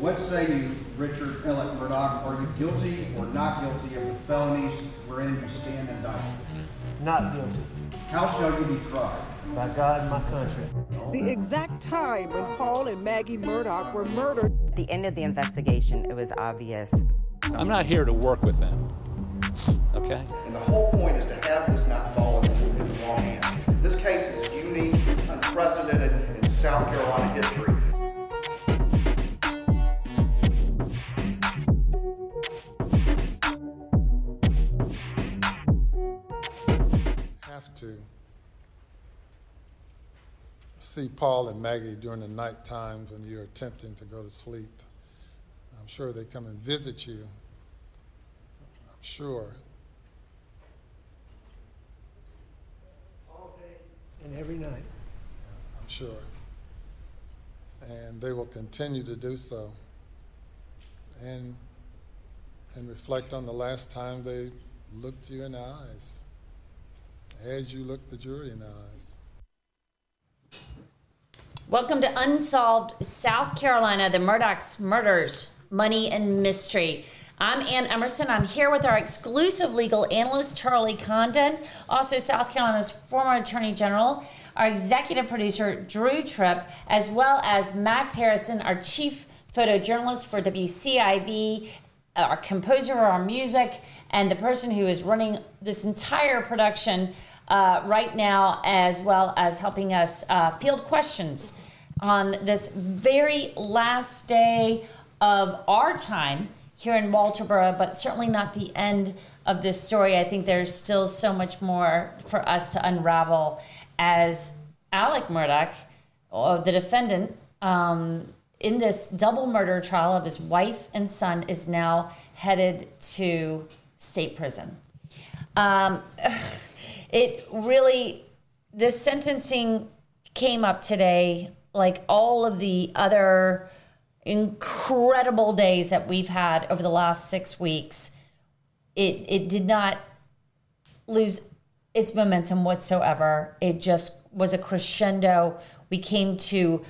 What say you, Richard Ellett Murdaugh? Are you guilty or not guilty of the felonies wherein you stand indicted? Not guilty. How shall you be tried? By God and my country. The exact time when Paul and Maggie Murdaugh were murdered. At the end of the investigation, it was obvious. I'm not here to work with them. Okay? And the whole point is to have this not fall into the wrong hands. This case is unique, it's unprecedented in South Carolina history. To see Paul and Maggie during the night times when you're attempting to go to sleep. I'm sure they come and visit you. I'm sure. All day and every night. Yeah, I'm sure. And they will continue to do so. And and reflect on the last time they looked you in the eyes as you look the jury in the eyes. Welcome to Unsolved South Carolina, the Murdaugh's Murders, Money and Mystery. I'm Anne Emerson. I'm here with our exclusive legal analyst, Charlie Condon, also South Carolina's former Attorney General, our executive producer, Drew Tripp, as well as Max Harrison, our chief photojournalist for WCIV, our composer of our music, and the person who is running this entire production uh, right now, as well as helping us uh, field questions on this very last day of our time here in Walterboro, but certainly not the end of this story. I think there's still so much more for us to unravel as Alec Murdaugh, uh, the defendant, um, in this double murder trial of his wife and son, is now headed to state prison. Um, it really, this sentencing came up today, like all of the other incredible days that we've had over the last six weeks. It it did not lose its momentum whatsoever. It just was a crescendo. We came to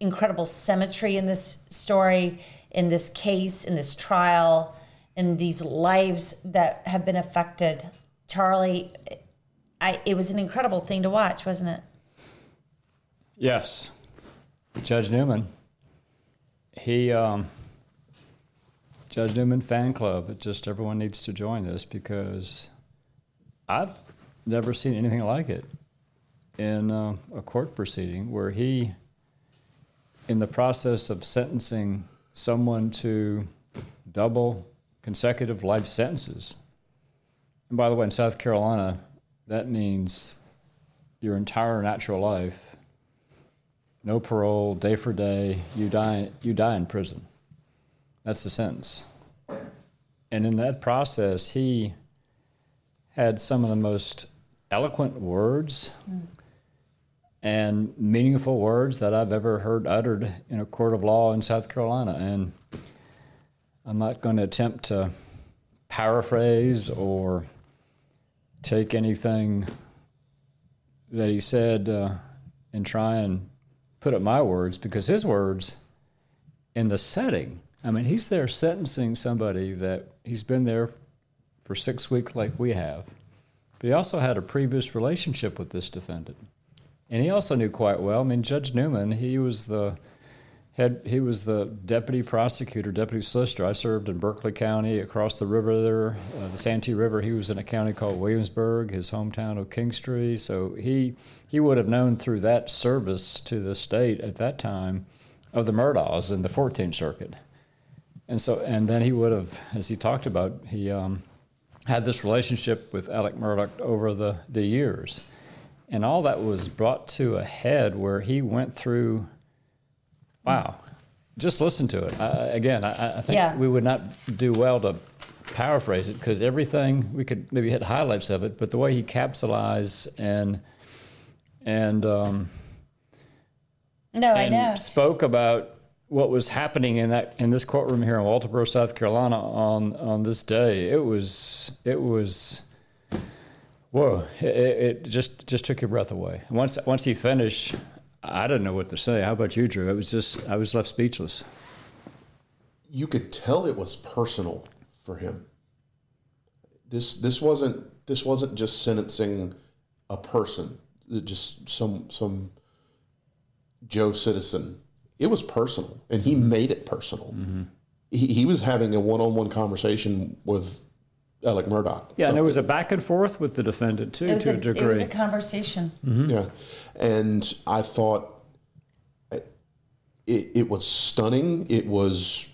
incredible symmetry in this story, in this case, in this trial, in these lives that have been affected. Charlie, I, it was an incredible thing to watch, wasn't it? Yes. Judge Newman, he, um, Judge Newman fan club, just everyone needs to join this because I've never seen anything like it in uh, a court proceeding where he, in the process of sentencing someone to double consecutive life sentences, and by the way, in South Carolina, that means your entire natural life, no parole, day for day, you die, you die in prison. That's the sentence. And in that process, he had some of the most eloquent words mm. and meaningful words that I've ever heard uttered in a court of law in South Carolina. And I'm not going to attempt to paraphrase or take anything that he said uh, and try and put up my words because his words in the setting i mean he's there sentencing somebody that he's been there for six weeks like we have. But he also had a previous relationship with this defendant. And he also knew quite well i mean judge newman he was the had he was the deputy prosecutor, deputy solicitor. I served in Berkeley County across the river there, uh, the Santee River. He was in a county called Williamsburg, his hometown of Kingstree. So he he would have known through that service to the state at that time of the Murdaughs in the 14th Circuit. And so and then he would have, as he talked about, he um, had this relationship with Alec Murdaugh over the, the years. And all that was brought to a head where he went through Wow. just listen to it. I, again, I, I think Yeah. we would not do well to paraphrase it because everything we could maybe hit highlights of it, but the way he capsulized and and um, No, I know. spoke about what was happening in that in this courtroom here in Walterboro, South Carolina on on this day. It was it was whoa! It, it just just took your breath away. Once once he finished, I didn't know what to say. How about you, Drew? It was just I was left speechless. you could tell it was personal for him. This this wasn't this wasn't just sentencing a person, just some some Joe citizen. It was personal, and he made it personal. Mm-hmm. He, he was having a one on one conversation with Alec Murdaugh. Yeah, and there was a back and forth with the defendant too, to a, a, it was a conversation. Yeah, and I thought it, it was stunning. It was.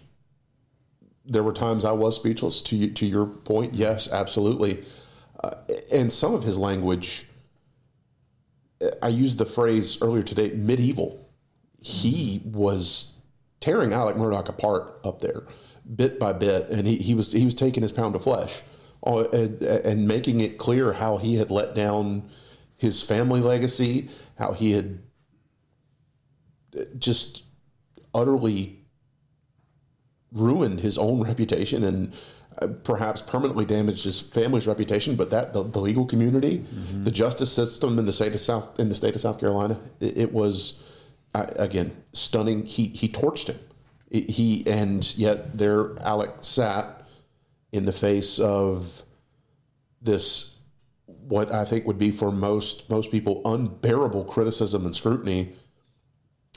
There were times I was speechless. To you, to your point, yes, absolutely. Uh, and some of his language, I used the phrase earlier today, medieval. He was tearing Alec Murdaugh apart up there, bit by bit, and he, he was he was taking his pound of flesh, and, and making it clear how he had let down his family legacy, how he had just utterly ruined his own reputation and uh, perhaps permanently damaged his family's reputation. But that the, the legal community, the justice system in the state of South in the state of South Carolina, it, it was uh, again stunning. He he torched him. He and yet there Alec sat in the face of this what I think would be for most most people unbearable criticism and scrutiny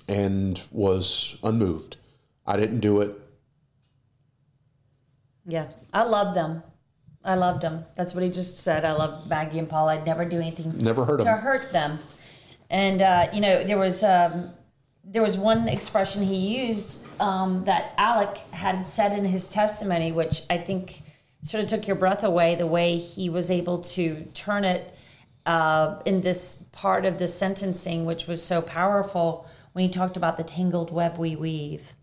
and was unmoved. I didn't do it. Yeah, I love them. I loved them. That's what he just said. I love Maggie and Paul. I'd never do anything Never hurt to him. hurt them. And uh, you know, there was um, there was one expression he used um, that Alec had said in his testimony, which I think sort of took your breath away. The way he was able to turn it uh, in this part of the sentencing, which was so powerful, when he talked about the tangled web we weave.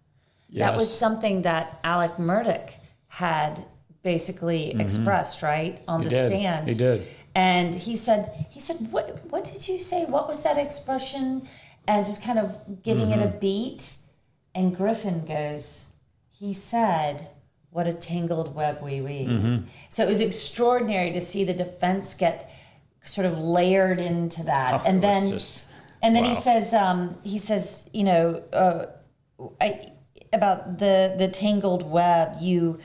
That was something that Alec Murdaugh had basically expressed, right, on He the did. stand. He did. And he said, he said, what, what did you say? What was that expression? And just kind of giving it a beat. And Griffin goes, he said, what a tangled web we weave. So it was extraordinary to see the defense get sort of layered into that. Oh, and then, just- and then he says, um, he says, you know, uh, I, about the the tangled web you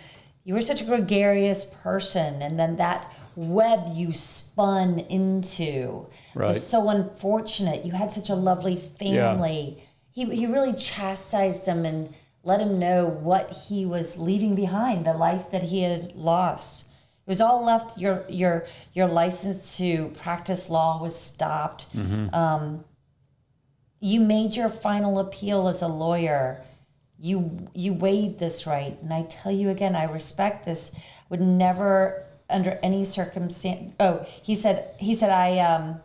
you were such a gregarious person and then that web you spun into. Right. was so unfortunate. You had such a lovely family. He, he really chastised him and let him know what he was leaving behind the life that he had lost. It was all left your your your license to practice law was stopped. Um, you made your final appeal as a lawyer. You you waived this right. And i tell you again i respect this. Would never under any circumstance oh he said he said i um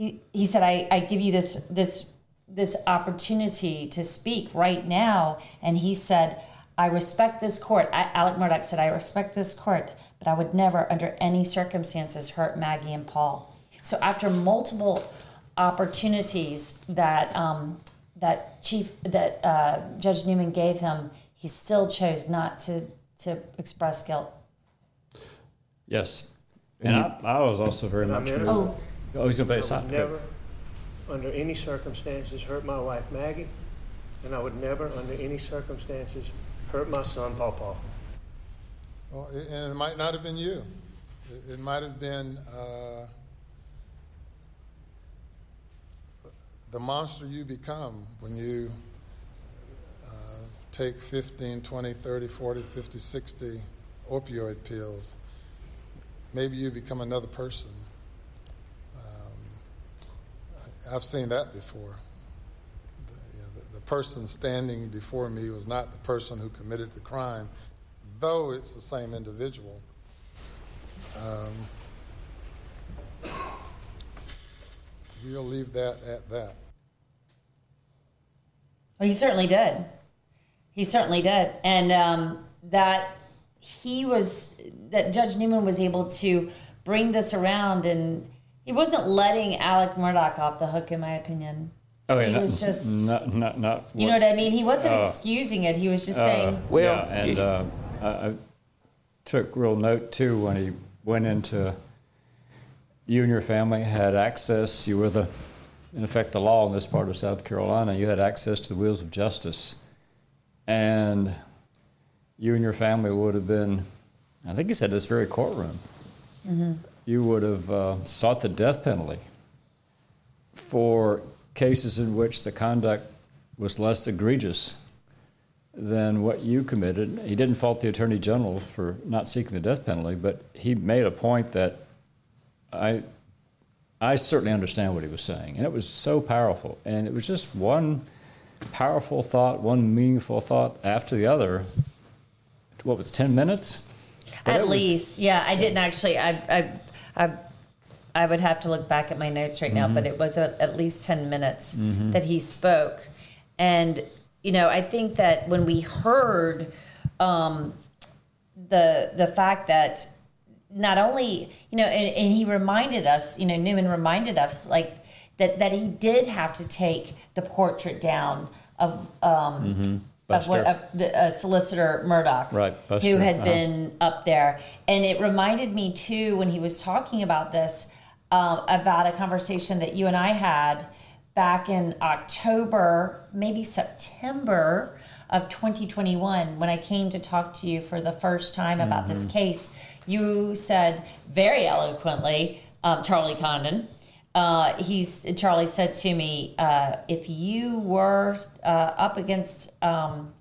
he, he said I, I give you this this this opportunity to speak right now. And he said i respect this court. I, alec murdaugh said i respect this court but i would never under any circumstances hurt maggie and paul. So after multiple opportunities that um, that chief that uh, Judge Newman gave him, he still chose not to to express guilt. Yes, and I, I was also very much. innocent. moved. Oh, he's gonna pay a I stop. would never, under any circumstances, hurt my wife Maggie, and I would never, under any circumstances, hurt my son Paw Paw. Well, a- and it might not have been you. It, it might have been uh, the monster you become when you uh, take 15, 20, 30, 40, 50, 60 opioid pills. Maybe you become another person. Um, I've seen that before. The, you know, the, the person standing before me was not the person who committed the crime, though it's the same individual. Um, we'll leave that at that. Well, he certainly did. He certainly did, and um, that he was that Judge Newman was able to bring this around, and he wasn't letting Alec Murdaugh off the hook, in my opinion. Oh, yeah, he not, was just, not, not, not you know what I mean. He wasn't excusing it. He was just saying, well, yeah, and uh, I, I took real note too when he went into you and your family had access. You were the, in effect, the law in this part of South Carolina. You had access to the wheels of justice, and you and your family would have been, I think he said, this very courtroom. You would have uh, sought the death penalty for cases in which the conduct was less egregious than what you committed. He didn't fault the Attorney General for not seeking the death penalty, but he made a point that I, I certainly understand what he was saying, and it was so powerful. And it was just one powerful thought, one meaningful thought after the other. What was it, ten minutes? But at was- least, yeah. I didn't actually. I, I, I, I would have to look back at my notes right now, but it was a, at least ten minutes that he spoke, and you know, I think that when we heard um, the the fact that not only you know, and, and he reminded us, you know, Newman reminded us like that that he did have to take the portrait down of. Um, Of what Buster. uh, the uh, solicitor Murdaugh, Right, who had uh-huh. been up there, and it reminded me too when he was talking about this um, about a conversation that you and I had back in October, maybe September of 2021, when I came to talk to you for the first time about this Mm-hmm. case. You said very eloquently, um, Charlie Condon. Uh, he's Charlie said to me, uh, if you were uh, up against um,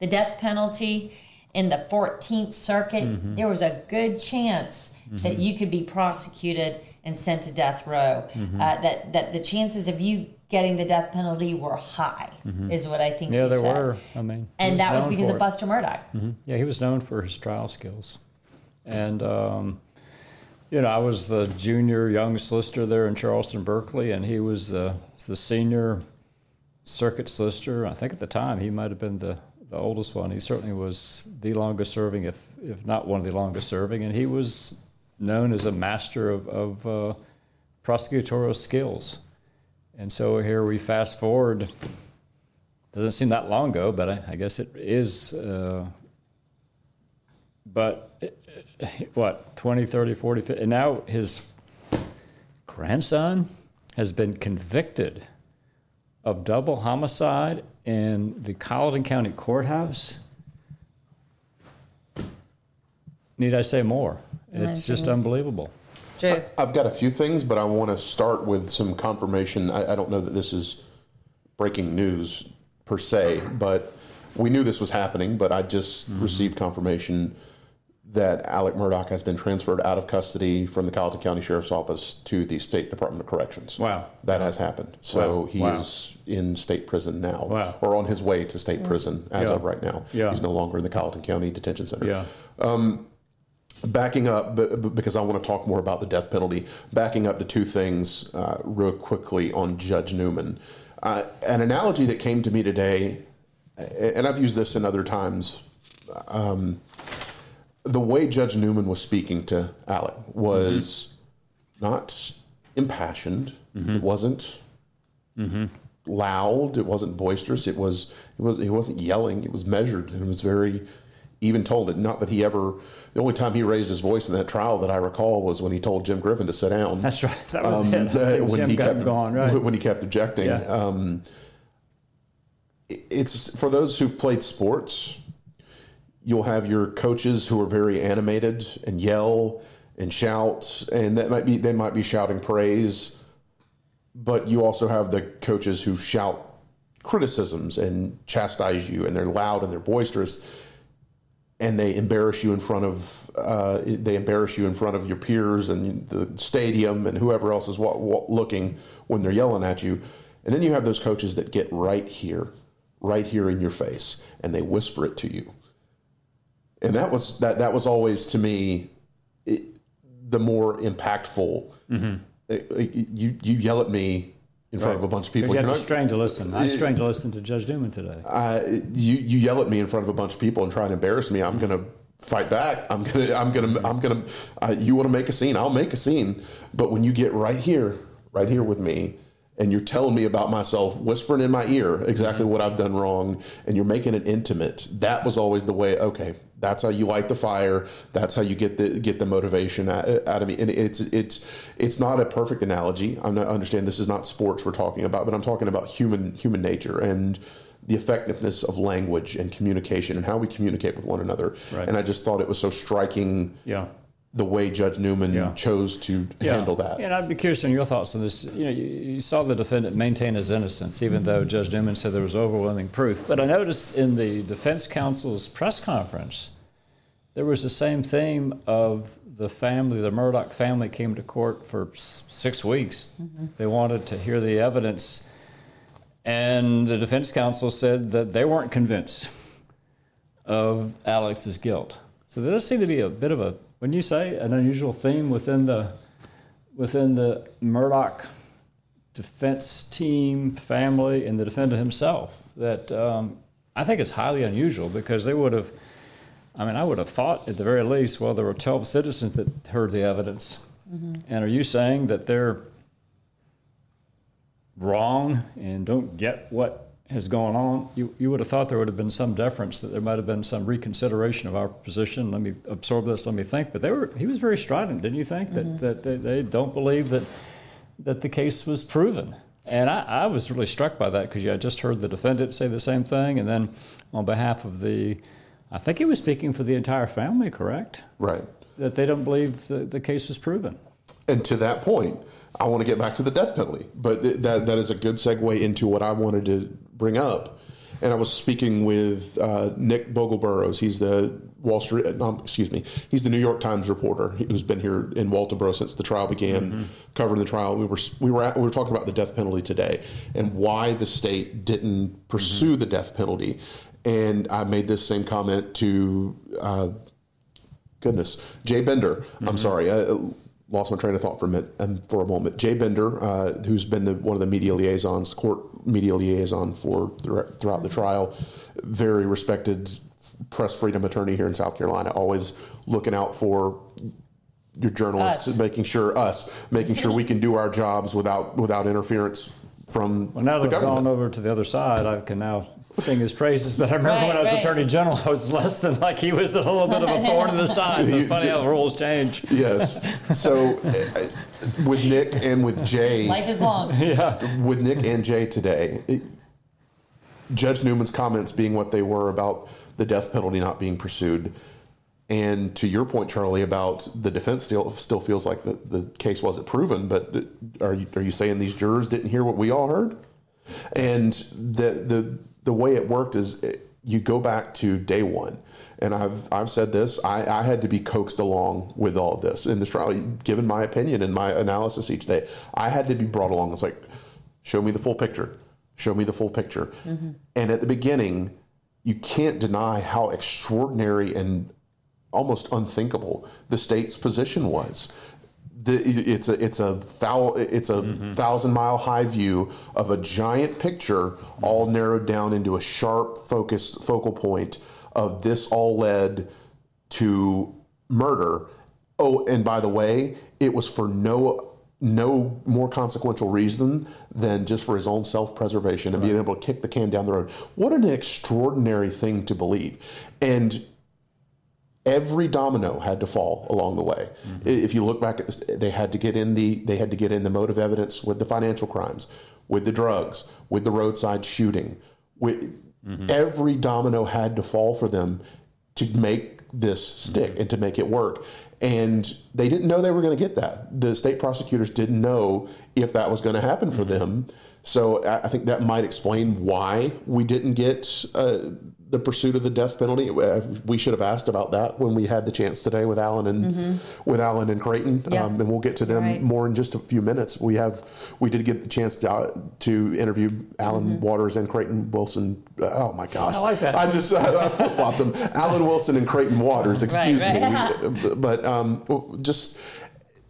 the death penalty in the 14th Circuit, Mm-hmm. there was a good chance that you could be prosecuted and sent to death row. Mm-hmm. Uh, that that the chances of you getting the death penalty were high, is what I think. Mm-hmm. Yeah, he there said. were. I mean, and that was because of. Buster Murdaugh. Yeah, he was known for his trial skills. And, um, you know, I was the junior young solicitor there in Charleston, Berkeley, and he was uh, the senior circuit solicitor. I think at the time he might have been the, the oldest one. He certainly was the longest serving, if, if not one of the longest serving. And he was known as a master of, of uh, prosecutorial skills. And so here we fast forward doesn't seem that long ago, but I, I guess it is. Uh, but what, 20, 30, 40, 50, and now his grandson has been convicted of double homicide in the Colleton County Courthouse. Need I say more? It's just unbelievable. Drew. I've got a few things, but I want to start with some confirmation. I, I don't know that this is breaking news per se, but we knew this was happening. But I just mm-hmm. received confirmation that Alec Murdaugh has been transferred out of custody from the Colleton County Sheriff's Office to the State Department of Corrections. Wow. That has happened. So Wow. he Wow. is in state prison now, Wow. or on his way to state prison as Yeah. of right now. Yeah. He's no longer in the Colleton County Detention Center Yeah. Um, backing up b- b- because I want to talk more about the death penalty. Backing up to two things uh, real quickly on Judge Newman. Uh, an analogy that came to me today, and I've used this in other times. Um, the way Judge Newman was speaking to Alec was not impassioned. It wasn't loud. It wasn't boisterous. It was. It was. He wasn't yelling. It was measured and it was very even told it. Not that he ever. The only time he raised his voice in that trial that I recall was when he told Jim Griffin to sit down. That's right. That was Um, it. uh, when Jim he kept going, right. when he kept objecting. Yeah. Um, it's for those who've played sports. You'll have your coaches who are very animated and yell and shout, and that might be they might be shouting praise, but you also have the coaches who shout criticisms and chastise you, and they're loud and they're boisterous and they embarrass you in front of uh, they embarrass you in front of your peers and the stadium and whoever else is wa- wa- looking when they're yelling at you. And then you have those coaches that get right here, right here in your face, and they whisper it to you. And that was that that was always to me it, the more impactful. It- it- you you yell at me in front of a bunch of people. You have You're to not- strain to listen. I strained to listen to Judge Newman today. uh, you you yell at me in front of a bunch of people and try and embarrass me, I'm gonna fight back. I'm gonna I'm gonna I'm gonna. Uh, you want to make a scene? I'll make a scene. But when you get right here, right here with me. And you're telling me about myself, whispering in my ear exactly mm-hmm. what I've done wrong, and you're making it intimate. That was always the way. Okay, that's how you light the fire. That's how you get the get the motivation out, out of me. And it's it's it's not a perfect analogy. I'm not I understand this is not sports we're talking about, but I'm talking about human human nature and the effectiveness of language and communication and how we communicate with one another. Right. And I just thought it was so striking Yeah. The way Judge Newman Yeah. chose to Yeah. handle that. And I'd be curious on your thoughts on this. You know, you, you saw the defendant maintain his innocence, even though Judge Newman said there was overwhelming proof. But I noticed in the defense counsel's press conference, there was the same theme of the family, the Murdaugh family came to court for s- six weeks. Mm-hmm. They wanted to hear the evidence. And the defense counsel said that they weren't convinced of Alex's guilt. So there does seem to be a bit of a, when you say an unusual theme within the within the Murdaugh defense team, family, and the defendant himself that um, I think is highly unusual because they would have. I mean, I would have thought at the very least, well, there were 12 citizens that heard the evidence. And are you saying that they're wrong and don't get what has gone on? You, you would have thought there would have been some deference, that there might have been some reconsideration of our position. Let me absorb this, let me think. But they were, he was very strident, didn't you think? That, mm-hmm. that they, they don't believe that, that the case was proven. And I, I was really struck by that because I just heard the defendant say the same thing. And then on behalf of the, I think he was speaking for the entire family, correct? Right. That they don't believe the, the case was proven. And to that point, I want to get back to the death penalty, but th- that that is a good segue into what I wanted to bring up. And I was speaking with uh, Nick Bogel-Burroughs. He's the Wall Street, um, excuse me, he's the New York Times reporter who's been here in Walterboro since the trial began, covering the trial. We were we were at, we were talking about the death penalty today and why the state didn't pursue the death penalty. And I made this same comment to. Uh, goodness, Jay Bender. I'm sorry, I uh, lost my train of thought for a minute. Um, for a moment, Jay Bender, uh, who's been the, one of the media liaisons, court media liaison for throughout the trial, very respected press freedom attorney here in South Carolina, always looking out for your journalists, Us. making sure us, making sure we can do our jobs without without interference from Well, now the that I've government. gone over to the other side, I can now sing his praises. But I remember Right, when I was right. Attorney General, I was less than like he was a little bit of a thorn in the side. So it's funny how the rules change. Yes. So uh, with Nick and with Jay, Life is long. Yeah. with Nick and Jay today, it- Judge Newman's comments being what they were about the death penalty not being pursued, and to your point, Charlie, about the defense still still feels like the, the case wasn't proven. But are you, are you saying these jurors didn't hear what we all heard? And the the the way it worked is eh, you go back to day one, and I've I've said this. I, I had to be coaxed along with all this in this trial, given my opinion and my analysis each day. I had to be brought along. It's like, show me the full picture. Show me the full picture. And at the beginning, you can't deny how extraordinary and almost unthinkable the state's position was. The, it's a it's a thou, it's a mm-hmm. thousand mile high view of a giant picture, all mm-hmm. narrowed down into a sharp, focused focal point of this all led to murder. Oh, and by the way, it was for no no more consequential reason than just for his own self preservation and being able to kick the can down the road. What an extraordinary thing to believe. And every domino had to fall along the way. Mm-hmm. If you look back they had to get in the they had to get in the motive evidence with the financial crimes, with the drugs, with the roadside shooting. With mm-hmm. every domino had to fall for them to make this stick mm-hmm. and to make it work. And they didn't know they were going to get that. The state prosecutors didn't know if that was going to happen for them. So I I think that might explain why we didn't get uh, the pursuit of the death penalty. Uh, We should have asked about that when we had the chance today with Alan and with Alan and Creighton, Mm-hmm. Yeah. um, and we'll get to them Right. more in just a few minutes. We have we did get the chance to uh, to interview Alan Mm-hmm. Waters and Creighton Wilson. Uh, oh my gosh, I like that. I just I, I flip flopped them. Alan Wilson and Creighton Waters. Excuse right. me, but um, just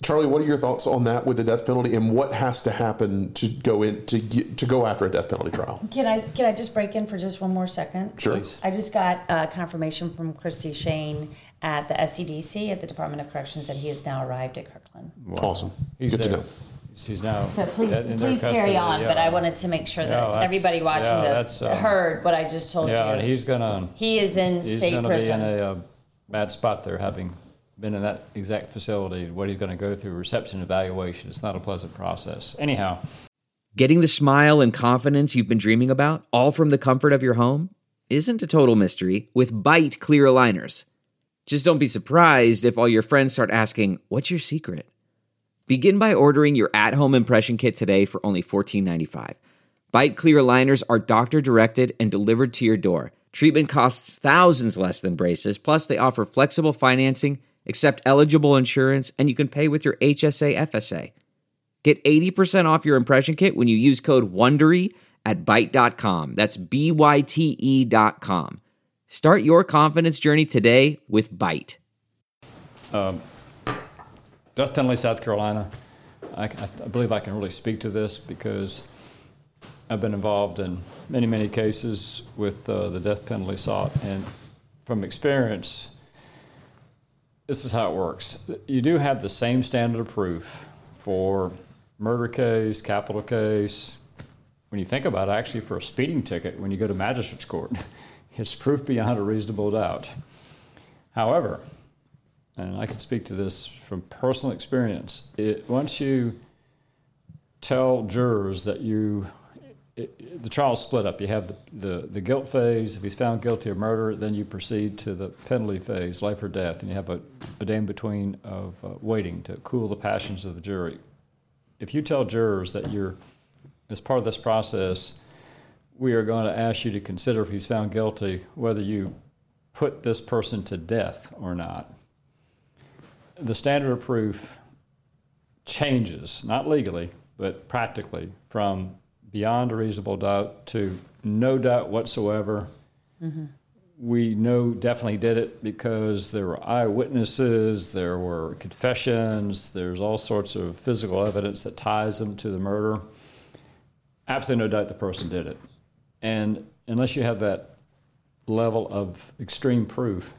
Charlie, what are your thoughts on that with the death penalty, and what has to happen to go in to get, to go after a death penalty trial? Can I can I just break in for just one more second? Sure. I just got uh, confirmation from Chrysti Shain at the SCDC at the Department of Corrections that he has now arrived at Kirkland. Awesome. He's Good there. to know. He's, he's now. So please in their please carry custody, on. But. I wanted to make sure that that's- everybody watching yeah, this um, heard what I just told Yeah, you. and he's gonna. he is in He's state going to be in a uh, bad spot there, having been in that exact facility. What he's going to go through reception evaluation. It's not a pleasant process. Anyhow, Getting the smile and confidence you've been dreaming about, all from the comfort of your home, isn't a total mystery with Byte Clear Aligners. Just don't be surprised if all your friends start asking, What's your secret? Begin by ordering your at home impression kit today for only $14.95. Byte Clear Aligners are doctor directed and delivered to your door. Treatment costs thousands less than braces, plus, they offer flexible financing, accept eligible insurance, and you can pay with your HSA FSA. Get 80% off your impression kit when you use code WONDERY at Byte.com. That's B-Y-T-E dot com. Start your confidence journey today with Byte. death penalty, South Carolina. I, I, I believe I can really speak to this because I've been involved in many, many cases with uh, the death penalty sought, and from experience, this is how it works. You do have the same standard of proof for murder case, capital case. When you think about it, actually, for a speeding ticket, when you go to magistrate's court, it's proof beyond a reasonable doubt. However, and I can speak to this from personal experience. It, once you tell jurors that you, it, the trial's split up. You have the, the, the guilt phase. If he's found guilty of murder, then you proceed to the penalty phase, life or death, and you have a, a day in between of uh, waiting to cool the passions of the jury. If you tell jurors that you're, as part of this process, we are going to ask you to consider if he's found guilty whether you put this person to death or not the standard of proof changes, not legally, but practically, from beyond a reasonable doubt to no doubt whatsoever. Mm-hmm. We know definitely did it because there were eyewitnesses, there were confessions, there's all sorts of physical evidence that ties them to the murder. Absolutely no doubt the person did it. And unless you have that level of extreme proof,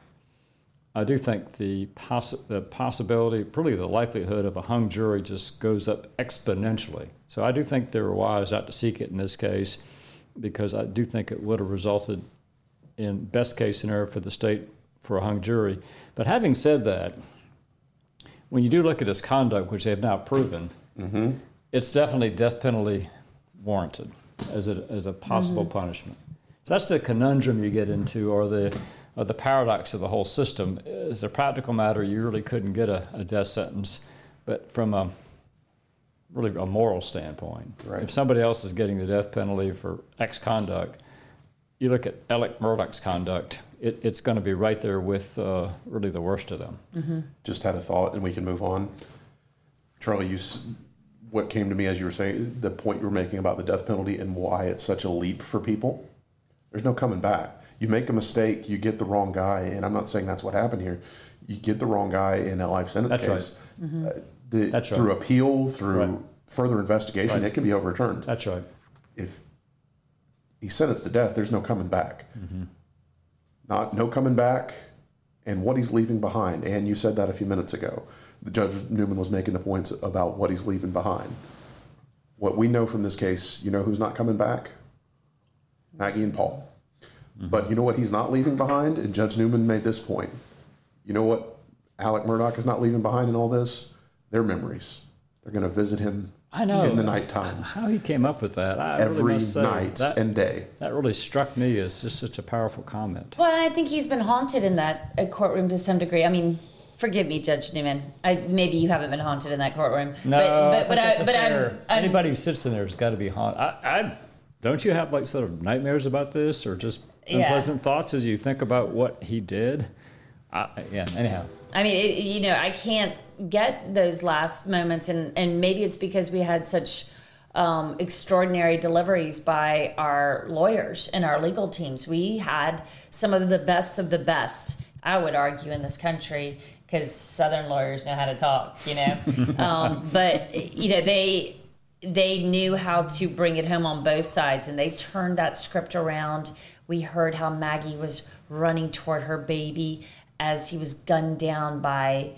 I do think the, possi- the possibility, probably the likelihood of a hung jury just goes up exponentially. So I do think they were wise not to seek it in this case because I do think it would have resulted in best case scenario for the state for a hung jury. But having said that, when you do look at his conduct, which they have now proven, mm-hmm. it's definitely death penalty warranted as a, as a possible mm-hmm. punishment. So that's the conundrum you get into, or the or the paradox of the whole system. As a practical matter, you really couldn't get a, a death sentence, but from a really a moral standpoint, Right. if somebody else is getting the death penalty for X conduct, you look at Alec Murdaugh's conduct, it, it's going to be right there with uh, really the worst of them. Just had a thought, and we can move on. Charlie, you, s- what came to me as you were saying the point you were making about the death penalty and why it's such a leap for people. There's no coming back. You make a mistake, you get the wrong guy, and I'm not saying that's what happened here. You get the wrong guy in a life sentence That's right. case. Uh, the, That's right. Through appeal, through Right. further investigation, Right. it can be overturned. That's right. if he's sentenced to death, there's no coming back. Not no coming back, and what he's leaving behind. And you said that a few minutes ago. The judge Newman was making the points about what he's leaving behind. What we know from this case, you know who's not coming back? Maggie and Paul. But you know what he's not leaving behind? And Judge Newman made this point. You know what Alec Murdaugh is not leaving behind in all this? Their memories. They're going to visit him I know. in the nighttime How he came up with that, I every must say, night that, and day. that really struck me as just such a powerful comment. Well, I think he's been haunted in that uh, courtroom to some degree. I mean, forgive me, Judge Newman. I, maybe you haven't been haunted in that courtroom. No, but, I but, think but, that's I, a but fair, I'm, I'm, anybody who sits in there has got to be haunted. I, I, don't you have like sort of nightmares about this, or just Yeah. unpleasant thoughts as you think about what he did? I, yeah. Anyhow, I mean, it, you know, I can't get those last moments, and and maybe it's because we had such um, extraordinary deliveries by our lawyers and our legal teams. We had some of the best of the best, I would argue, in this country, because Southern lawyers know how to talk, you know. um, but you know they they knew how to bring it home on both sides, and they turned that script around. We heard how Maggie was running toward her baby as he was gunned down by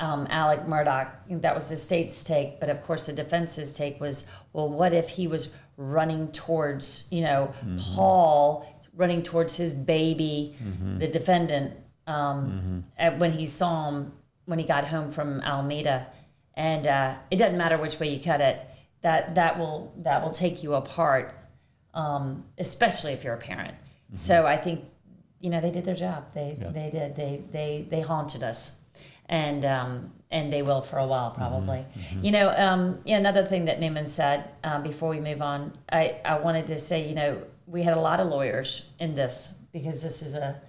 um, Alec Murdaugh. That was the state's take, but of course the defense's take was, well, what if he was running towards, you know, mm-hmm. Paul running towards his baby, mm-hmm. the defendant, um, mm-hmm. when he saw him when he got home from Almeda, and uh, it doesn't matter which way you cut it. That that will that will take you apart, um, especially if you're a parent. Mm-hmm. So I think, you know, they did their job. They yeah. they did. They they they haunted us, and um, and they will for a while probably. Mm-hmm. mm-hmm. You know, um, yeah, another thing that Newman said um, before we move on, I I wanted to say, you know, we had a lot of lawyers in this because this is a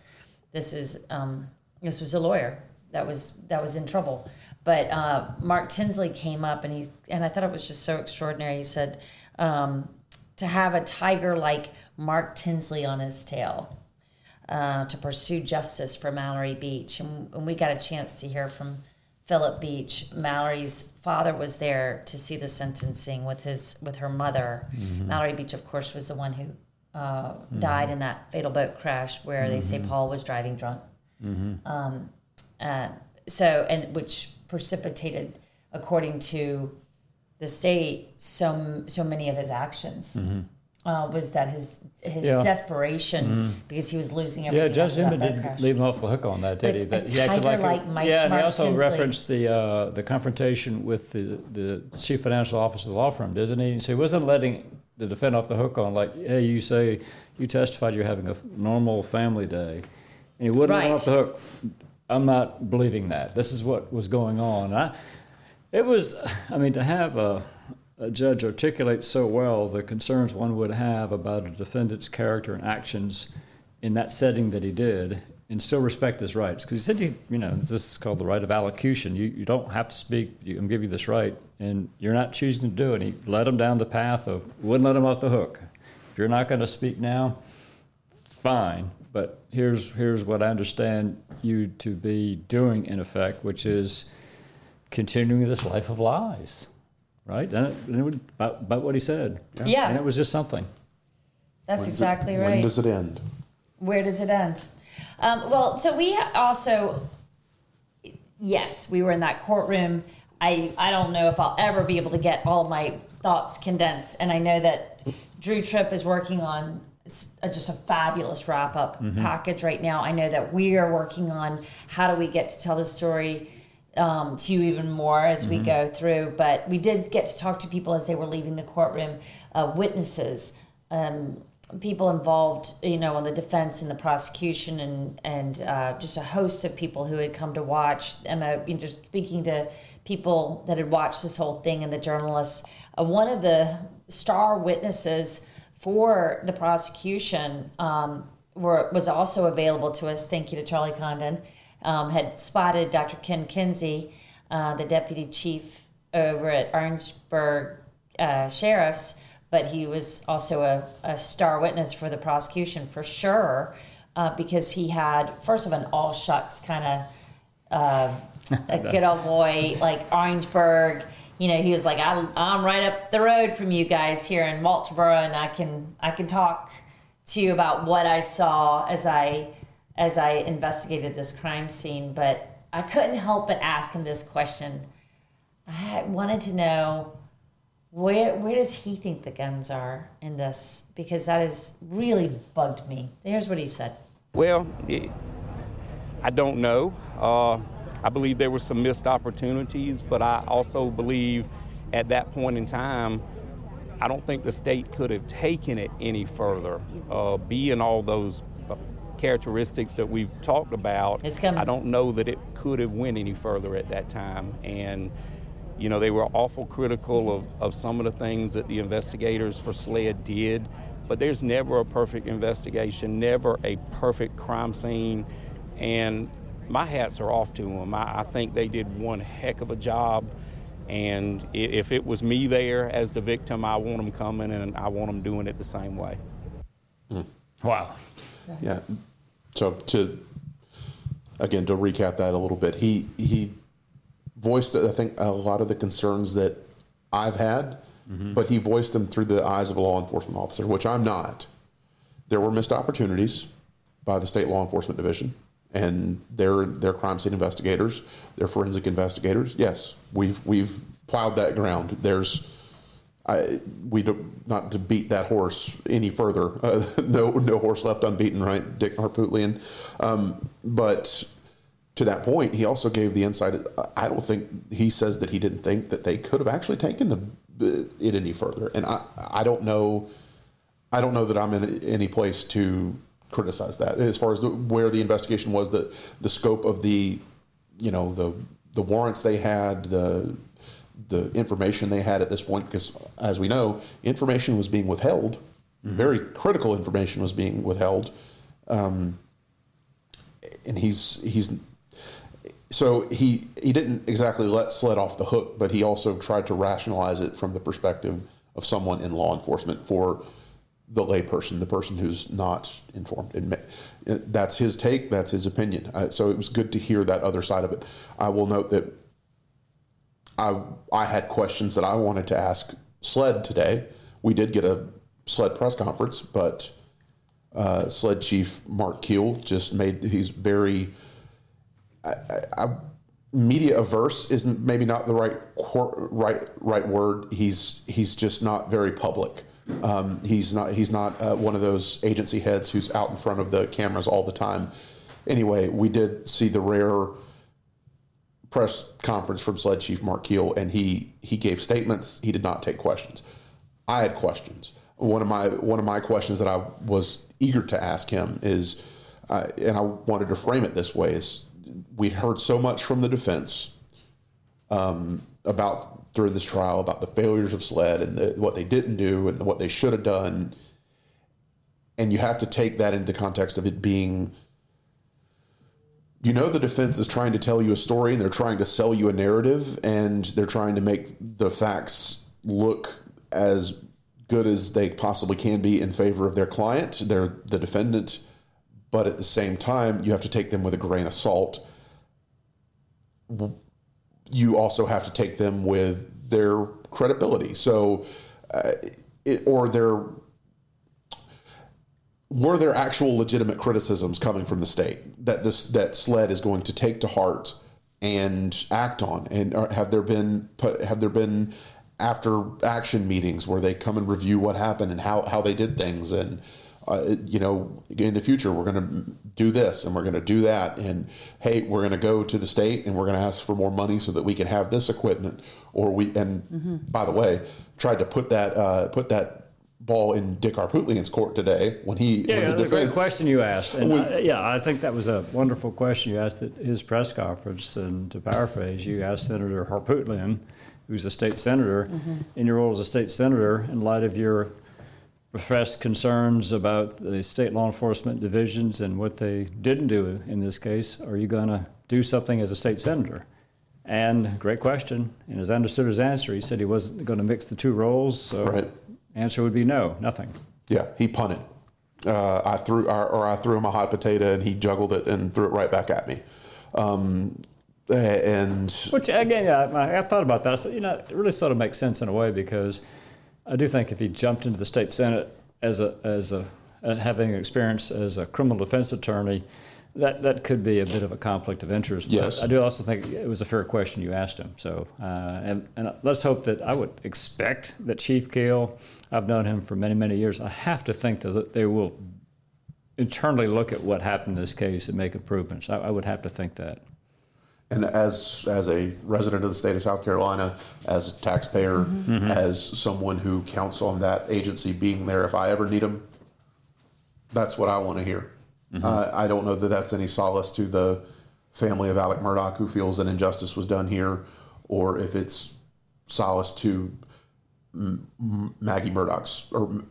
this is um, this was a lawyer that was that was in trouble. But uh, Mark Tinsley came up and he and I thought it was just so extraordinary. He said um, to have a tiger like Mark Tinsley on his tail. Uh, to pursue justice for Mallory Beach, and, and we got a chance to hear from Phillip Beach. Mallory's father was there to see the sentencing with his with her mother. Mm-hmm. Mallory Beach, of course, was the one who uh, mm-hmm. died in that fatal boat crash where mm-hmm. they say mm-hmm. Paul was driving drunk. Mm-hmm. Um, uh, so, and which precipitated, according to the state, so so many of his actions. Mm-hmm. Uh, was that his his yeah. desperation mm-hmm. because he was losing everything? Yeah, Judge didn't crash. leave him off the hook on that, did but he? That he acted like, like Mike, yeah, and Mark he also Tinsley. referenced the uh, the confrontation with the the chief financial officer of the law firm, doesn't he? So he wasn't letting the defendant off the hook on like, hey, you say you testified you're having a normal family day, and he wouldn't right. let off the hook. I'm not believing that. This is what was going on. I, it was, I mean, to have a, a judge articulate so well the concerns one would have about a defendant's character and actions in that setting that he did and still respect his rights. Because he said, you, you know, this is called the right of allocution. You, you don't have to speak. I'm give you this right, and you're not choosing to do it. He led him down the path of wouldn't let him off the hook. If you're not going to speak now, fine. But here's here's what I understand you to be doing in effect, which is continuing this life of lies, right? And it, and it was about, about what he said. Yeah. yeah. And it was just something. That's when exactly it, right. When does it end? Where does it end? Um, well, so we also, yes, we were in that courtroom. I, I don't know if I'll ever be able to get all of my thoughts condensed. And I know that Drew Tripp is working on a, just a fabulous wrap up mm-hmm. package right now. I know that we are working on how do we get to tell the story um, to you even more as mm-hmm. we go through. But we did get to talk to people as they were leaving the courtroom, uh, witnesses. Um, people involved, you know, on the defense and the prosecution, and and uh, just a host of people who had come to watch. And uh, you know, just speaking to people that had watched this whole thing, and the journalists. Uh, one of the star witnesses for the prosecution um, were was also available to us. Thank you to Charlie Condon. Um, had spotted Dr. Ken Kinsey, uh, the deputy chief over at Orangeburg uh, Sheriff's but he was also a, a star witness for the prosecution for sure, uh, because he had first of an all shucks kind of uh, a good old boy like Orangeburg. You know, he was like, I, "I'm right up the road from you guys here in Walterboro, and I can I can talk to you about what I saw as I as I investigated this crime scene." But I couldn't help but ask him this question. I wanted to know where where does he think the guns are in this? Because that has really bugged me. Here's what he said. Well, I don't know. Uh, I believe there were some missed opportunities, but I also believe at that point in time, I don't think the state could have taken it any further. Uh, being all those characteristics that we've talked about, I don't know that it could have went any further at that time. And you know, they were awful critical of, of some of the things that the investigators for SLED did, but there's never a perfect investigation, never a perfect crime scene, and my hats are off to them. I, I think they did one heck of a job, and if it was me there as the victim, I want them coming and I want them doing it the same way. Mm. Wow. Yeah. So to again, to recap that a little bit, he he voiced I think a lot of the concerns that I've had, mm-hmm. but he voiced them through the eyes of a law enforcement officer, which I'm not. There were missed opportunities by the state law enforcement division and their their crime scene investigators, their forensic investigators. Yes, we've we've plowed that ground. There's I, we do, not to beat that horse any further. Uh, no, no horse left unbeaten, right? Dick Harpootlian. Um, but to that point, he also gave the insight. I don't think he says that he didn't think that they could have actually taken the it any further. And I, I don't know. I don't know that I'm in any place to criticize that as far as the, where the investigation was, the the scope of the, you know, the the warrants they had, the the information they had at this point, because as we know, information was being withheld. Very critical information was being withheld, um, and he's he's so he he didn't exactly let Sled off the hook, but he also tried to rationalize it from the perspective of someone in law enforcement for the layperson, the person who's not informed. And that's his take, that's his opinion. Uh, so it was good to hear that other side of it. I will note that I I had questions that I wanted to ask Sled today. We did get a Sled press conference, but uh, Sled Chief Mark Keel just made he's very I, I, media averse isn't maybe not the right right right word. He's he's just not very public. Um, he's not he's not uh, one of those agency heads who's out in front of the cameras all the time. Anyway, we did see the rare press conference from Sled Chief Mark Keel, and he he gave statements. He did not take questions. I had questions. One of my one of my questions that I was eager to ask him is, uh, and I wanted to frame it this way: is we heard so much from the defense um, about during this trial about the failures of SLED and the, what they didn't do and what they should have done, and you have to take that into context of it being you know the defense is trying to tell you a story and they're trying to sell you a narrative and they're trying to make the facts look as good as they possibly can be in favor of their client, they're the defendant, but at the same time you have to take them with a grain of salt. You also have to take them with their credibility. So, uh, it, or their were there actual legitimate criticisms coming from the state that this that SLED is going to take to heart and act on? And have there been have there been after action meetings where they come and review what happened and how, how they did things and uh, you know in the future we're going to do this and we're going to do that and hey we're going to go to the state and we're going to ask for more money so that we can have this equipment or we and Mm-hmm. by the way tried to put that uh, put that ball in Dick Harpootlian's court today when he Yeah, when yeah, the that's a great question you asked. And When- I, yeah, I think that was a wonderful question you asked at his press conference. And to paraphrase, you asked Senator Harpootlian, who's a state senator, mm-hmm. in your role as a state senator, in light of your professed concerns about the state law enforcement divisions and what they didn't do in this case, are you going to do something as a state senator? And great question. And as I understood his answer, he said he wasn't going to mix the two roles. So Right. Answer would be no, nothing. Yeah, he punted. Uh, I threw, or, or I threw him a hot potato, and he juggled it and threw it right back at me. Um, and Which again, yeah, I, I thought about that. I said, you know, it really sort of makes sense in a way because I do think if he jumped into the state senate as a as a uh, having experience as a criminal defense attorney, that that could be a bit of a conflict of interest. But Yes. I do also think it was a fair question you asked him. So, uh, and and let's hope that I would expect that Chief Keel. I've known him for many many years. I have to think that they will internally look at what happened in this case and make improvements. I, I would have to think that. And as as a resident of the state of South Carolina, as a taxpayer, Mm-hmm. as someone who counts on that agency being there if I ever need them, that's what I want to hear. Mm-hmm. Uh, I don't know that that's any solace to the family of Alec Murdaugh who feels that injustice was done here, or if it's solace to Maggie Murdaugh's or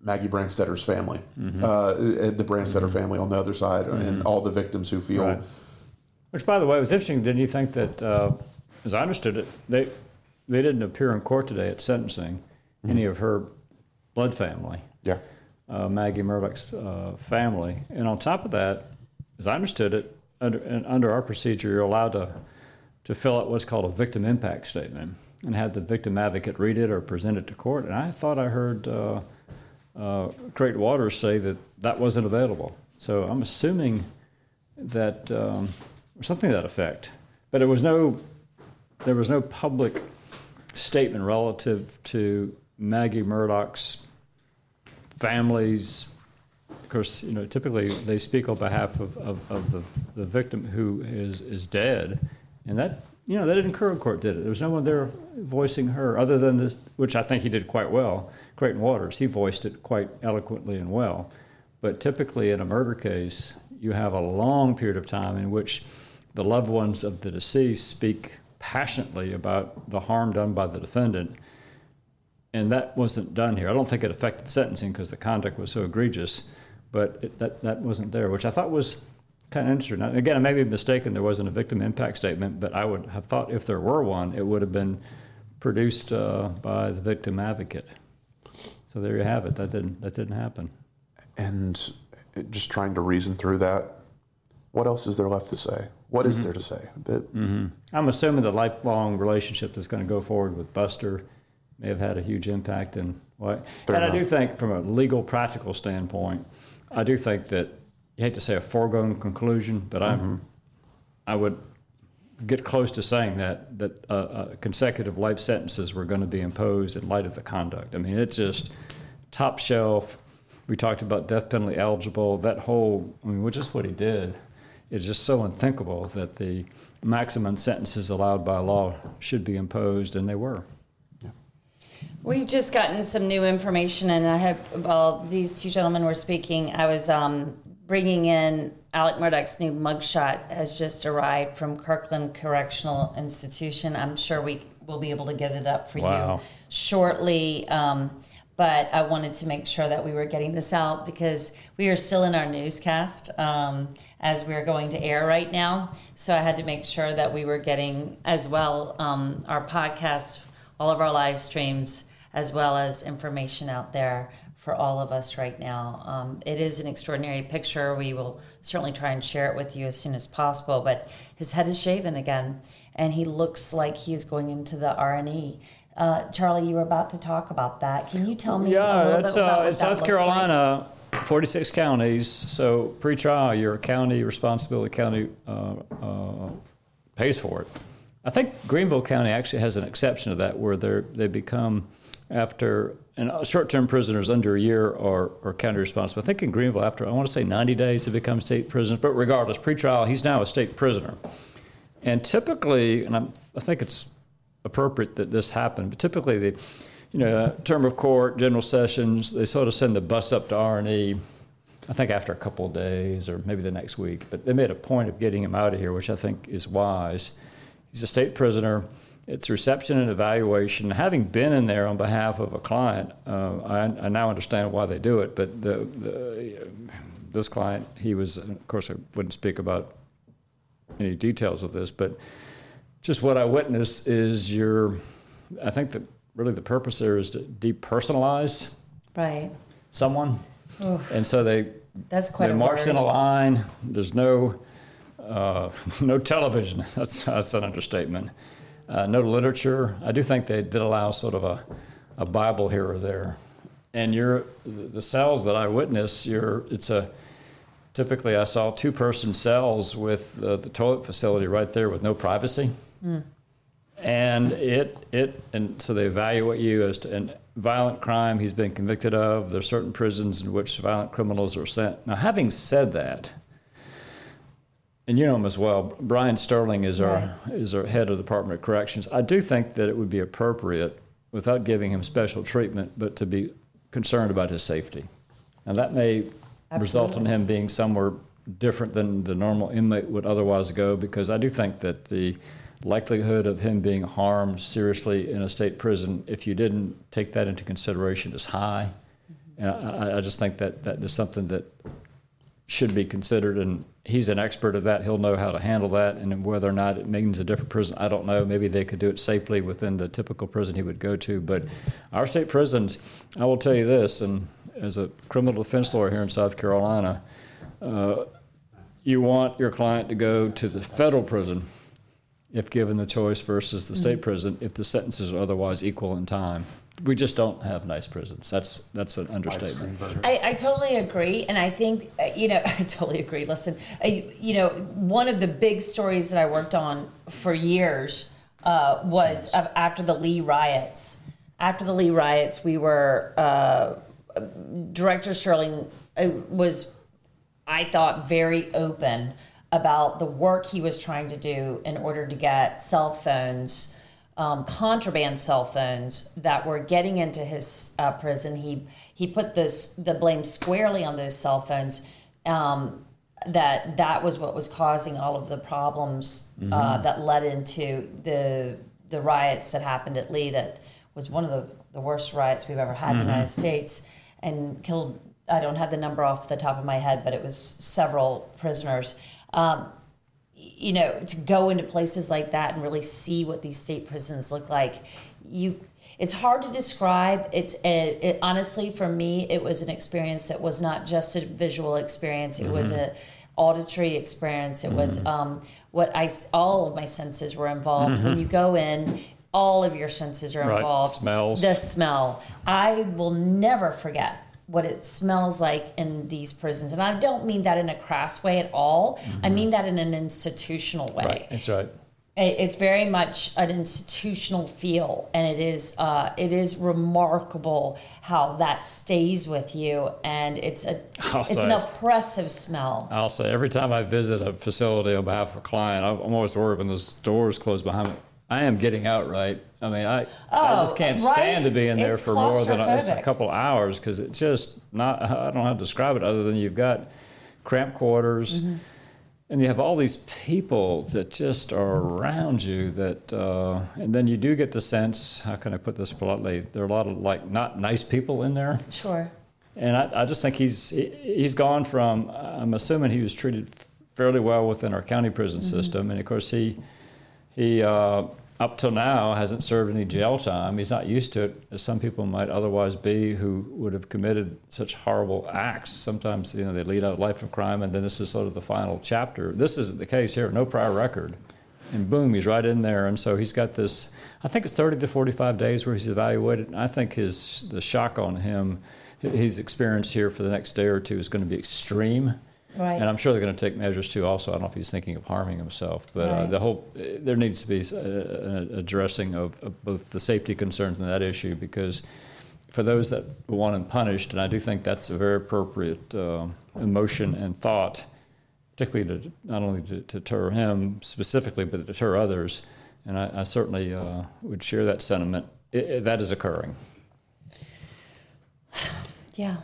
Maggie Branstetter's family, Mm-hmm. uh, the Branstetter family on the other side, and all the victims who feel. Right. Which, by the way, was interesting. Didn't you think that, uh, as I understood it, they they didn't appear in court today at sentencing any of her blood family, Yeah. uh, Maggie Murdaugh's uh, family, and on top of that, as I understood it, under, and under our procedure, you're allowed to, to fill out what's called a victim impact statement and have the victim advocate read it or present it to court. And I thought I heard uh, uh, Waters say that that wasn't available. So I'm assuming that um, something to that effect. But there was no there was no public statement relative to Maggie Murdaugh's families. Of course, you know, typically they speak on behalf of, of, of the, the victim who is, is dead. And that, you know, that didn't Curl Court did it. There was no one there voicing her other than this, which I think he did quite well. Creighton Waters, he voiced it quite eloquently and well. But typically in a murder case, you have a long period of time in which the loved ones of the deceased speak passionately about the harm done by the defendant. And that wasn't done here. I don't think it affected sentencing because the conduct was so egregious, but it, that, that wasn't there, which I thought was kind of interesting. Again, I may be mistaken, there wasn't a victim impact statement, but I would have thought if there were one, it would have been produced uh, by the victim advocate. So there you have it. That didn't, that didn't happen. And just trying to reason through that, what else is there left to say? What is Mhm. there to say? That Mm-hmm. I'm assuming the lifelong relationship that's going to go forward with Buster may have had a huge impact in what. And I do think, from a legal, practical standpoint, I do think that you hate to say a foregone conclusion, but I'm, Mhm. I would get close to saying that that uh, uh, consecutive life sentences were going to be imposed in light of the conduct. I mean, it's just top shelf. We talked about death penalty eligible. That whole, I mean, which is what he did. It's just so unthinkable that the maximum sentences allowed by law should be imposed, and they were. We've just gotten some new information, and I have, while these two gentlemen were speaking, I was um, bringing in Alec Murdaugh's new mugshot has just arrived from Kirkland Correctional Institution. I'm sure we will be able to get it up for Wow. you shortly. Um, but I wanted to make sure that we were getting this out because we are still in our newscast um, as we're going to air right now. So I had to make sure that we were getting as well um, our podcasts, all of our live streams, as well as information out there for all of us right now. Um, it is an extraordinary picture. We will certainly try and share it with you as soon as possible. But his head is shaven again, and he looks like he is going into the R and E. Uh, Charlie, you were about to talk about that. Can you tell me a Yeah, little that's bit about uh, what that South looks like? Carolina, 46 counties. So pre-trial, your county responsibility county uh, uh, pays for it. I think Greenville County actually has an exception to that, where they they become after and uh, short-term prisoners under a year are, are county responsible. I think in Greenville, after I want to say 90 days, they become state prisoners. But regardless, pre-trial, he's now a state prisoner. And typically, and I'm, I think it's appropriate that this happen, but typically the, you know, term of court, general sessions, they sort of send the bus up to R and E. I think after a couple of days or maybe the next week, but they made a point of getting him out of here, which I think is wise. He's a state prisoner. It's reception and evaluation. Having been in there on behalf of a client, uh, I, I now understand why they do it. But the, the, this client, he was, of course, I wouldn't speak about any details of this, but just what I witnessed is your, I think that really the purpose there is to depersonalize Right. someone. Oof. And so they, That's quite they a march in a line. There's no, uh, no television. That's, that's an understatement. Uh, no literature. I do think they did allow sort of a, a Bible here or there. And you're, the cells that I witnessed, you're, it's a, typically I saw two person cells with uh, the toilet facility right there with no privacy. Mm. And it, it, and so they evaluate you as to, and violent crime he's been convicted of. There's certain prisons in which violent criminals are sent. Now, having said that, and you know him as well, Bryan Stirling is our is our head of the Department of Corrections. I do think that it would be appropriate, without giving him special treatment, but to be concerned about his safety. and that may result in him being somewhere different than the normal inmate would otherwise go, because I do think that the likelihood of him being harmed seriously in a state prison, if you didn't take that into consideration, is high. Mm-hmm. And I, I- I just think that that is something that should be considered, and he's an expert at that. He'll know how to handle that, and whether or not it means a different prison, I don't know. Maybe they could do it safely within the typical prison he would go to. But our state prisons, I will tell you this, and as a criminal defense lawyer here in South Carolina, uh, you want your client to go to the federal prison if given the choice versus the state Mhm. prison if the sentences are otherwise equal in time. We just don't have nice prisons. That's that's an understatement. I, I totally agree, and I think uh, you know I totally agree. Listen, I, you know, one of the big stories that I worked on for years uh, was of after the Lee riots. After the Lee riots, we were uh, Director Stirling uh, was, I thought, very open about the work he was trying to do in order to get cell phones um, contraband cell phones that were getting into his uh, prison. He he put this the blame squarely on those cell phones. Um, that that was what was causing all of the problems uh, Mhm. that led into the the riots that happened at Lee. That was one of the, the worst riots we've ever had in the Mhm. United States, and killed. I don't have the number off the top of my head, but it was several prisoners. Um, you know, to go into places like that and really see what these state prisons look like, you it's hard to describe. It's a, it, honestly for me, it was an experience that was not just a visual experience. It was Mhm. a auditory experience. It was Mhm. um, what I all of my senses were involved. When Mhm. you go in, all of your senses are Right. involved. Smells. The smell. I will never forget what it smells like in these prisons. And I don't mean that in a crass way at all. I mean that in an institutional way. Right. That's right. It's very much an institutional feel, and it is uh, it is remarkable how that stays with you, and it's a I'll it's an oppressive smell. I'll say every time I visit a facility on behalf of a client, I'm always worried when those doors close behind me. I am getting out right. I mean, I, I Oh, just can't right? stand to be in there It's for more than a, a couple hours because it's just not. I don't know how to describe it other than you've got cramped quarters. Mm-hmm. And you have all these people that just are around you that, uh, and then you do get the sense, how can I put this politely? There are a lot of like not nice people in there. Sure. And I, I just think he's he- he's gone from. I'm assuming he was treated fairly well within our county prison Mhm. system, and of course he he uh, up till now hasn't served any jail time. He's not used to it, as some people might otherwise be, who would have committed such horrible acts. Sometimes you know they lead a life of crime, and then this is sort of the final chapter. This isn't the case here. No prior record. And boom, he's right in there, and so he's got this. I think it's 30 to 45 days where he's evaluated. And I think his the shock on him, his experience here for the next day or two is going to be extreme. Right. And I'm sure they're going to take measures too. Also, I don't know if he's thinking of harming himself, but uh, the whole there needs to be uh, an addressing of, of both the safety concerns and that issue because for those that want him punished, and I do think that's a very appropriate uh, emotion and thought, particularly to not only to, to deter him specifically, but to deter others. And I, I certainly uh, would share that sentiment. It, it- that is occurring. Yeah,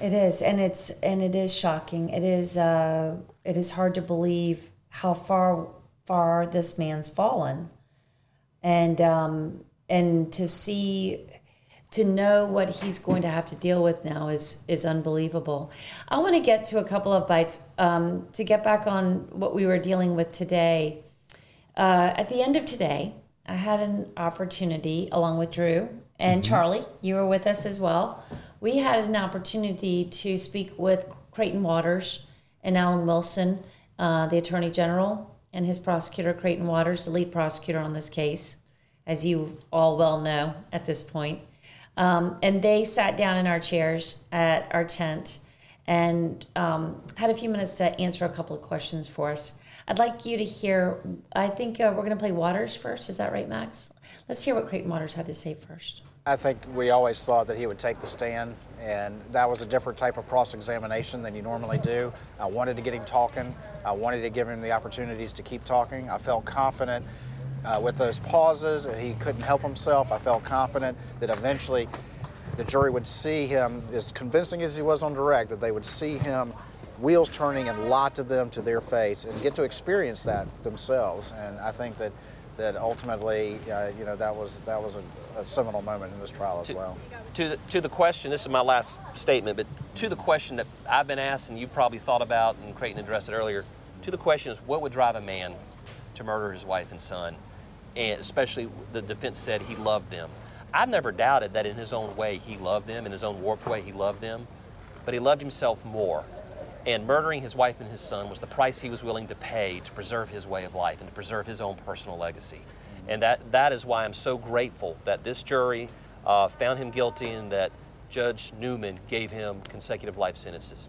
it is, and it's and it is shocking. It is uh, it is hard to believe how far far this man's fallen, and um, and to see to know what he's going to have to deal with now is is unbelievable. I want to get to a couple of bites um, to get back on what we were dealing with today. Uh, at the end of today, I had an opportunity, along with Drew and Mhm. Charlie, you were with us as well. We had an opportunity to speak with Creighton Waters and Alan Wilson, uh, the Attorney General, and his prosecutor, Creighton Waters, the lead prosecutor on this case, as you all well know at this point. Um, and they sat down in our chairs at our tent and um, had a few minutes to answer a couple of questions for us. I'd like you to hear, I think uh, we're going to play Waters first. Is that right, Max? Let's hear what Creighton Waters had to say first. I think we always thought that he would take the stand, and that was a different type of cross examination than you normally do. I wanted to get him talking, I wanted to give him the opportunities to keep talking. I felt confident uh, with those pauses, and he couldn't help himself. I felt confident that eventually the jury would see him, as convincing as he was on direct, that they would see him wheels turning and lie to them to their face and get to experience that themselves. And I think that that ultimately, uh, you know, that was that was a, a seminal moment in this trial as well. to the, to the question, this is my last statement, but to the question that I've been asked and you probably thought about, and Creighton addressed it earlier, to the question is what would drive a man to murder his wife and son? And especially the defense said he loved them. I've never doubted that in his own way he loved them, in his own warped way he loved them, but he loved himself more. And murdering his wife and his son was the price he was willing to pay to preserve his way of life and to preserve his own personal legacy. And that, that is why I'm so grateful that this jury uh, found him guilty and that Judge Newman gave him consecutive life sentences.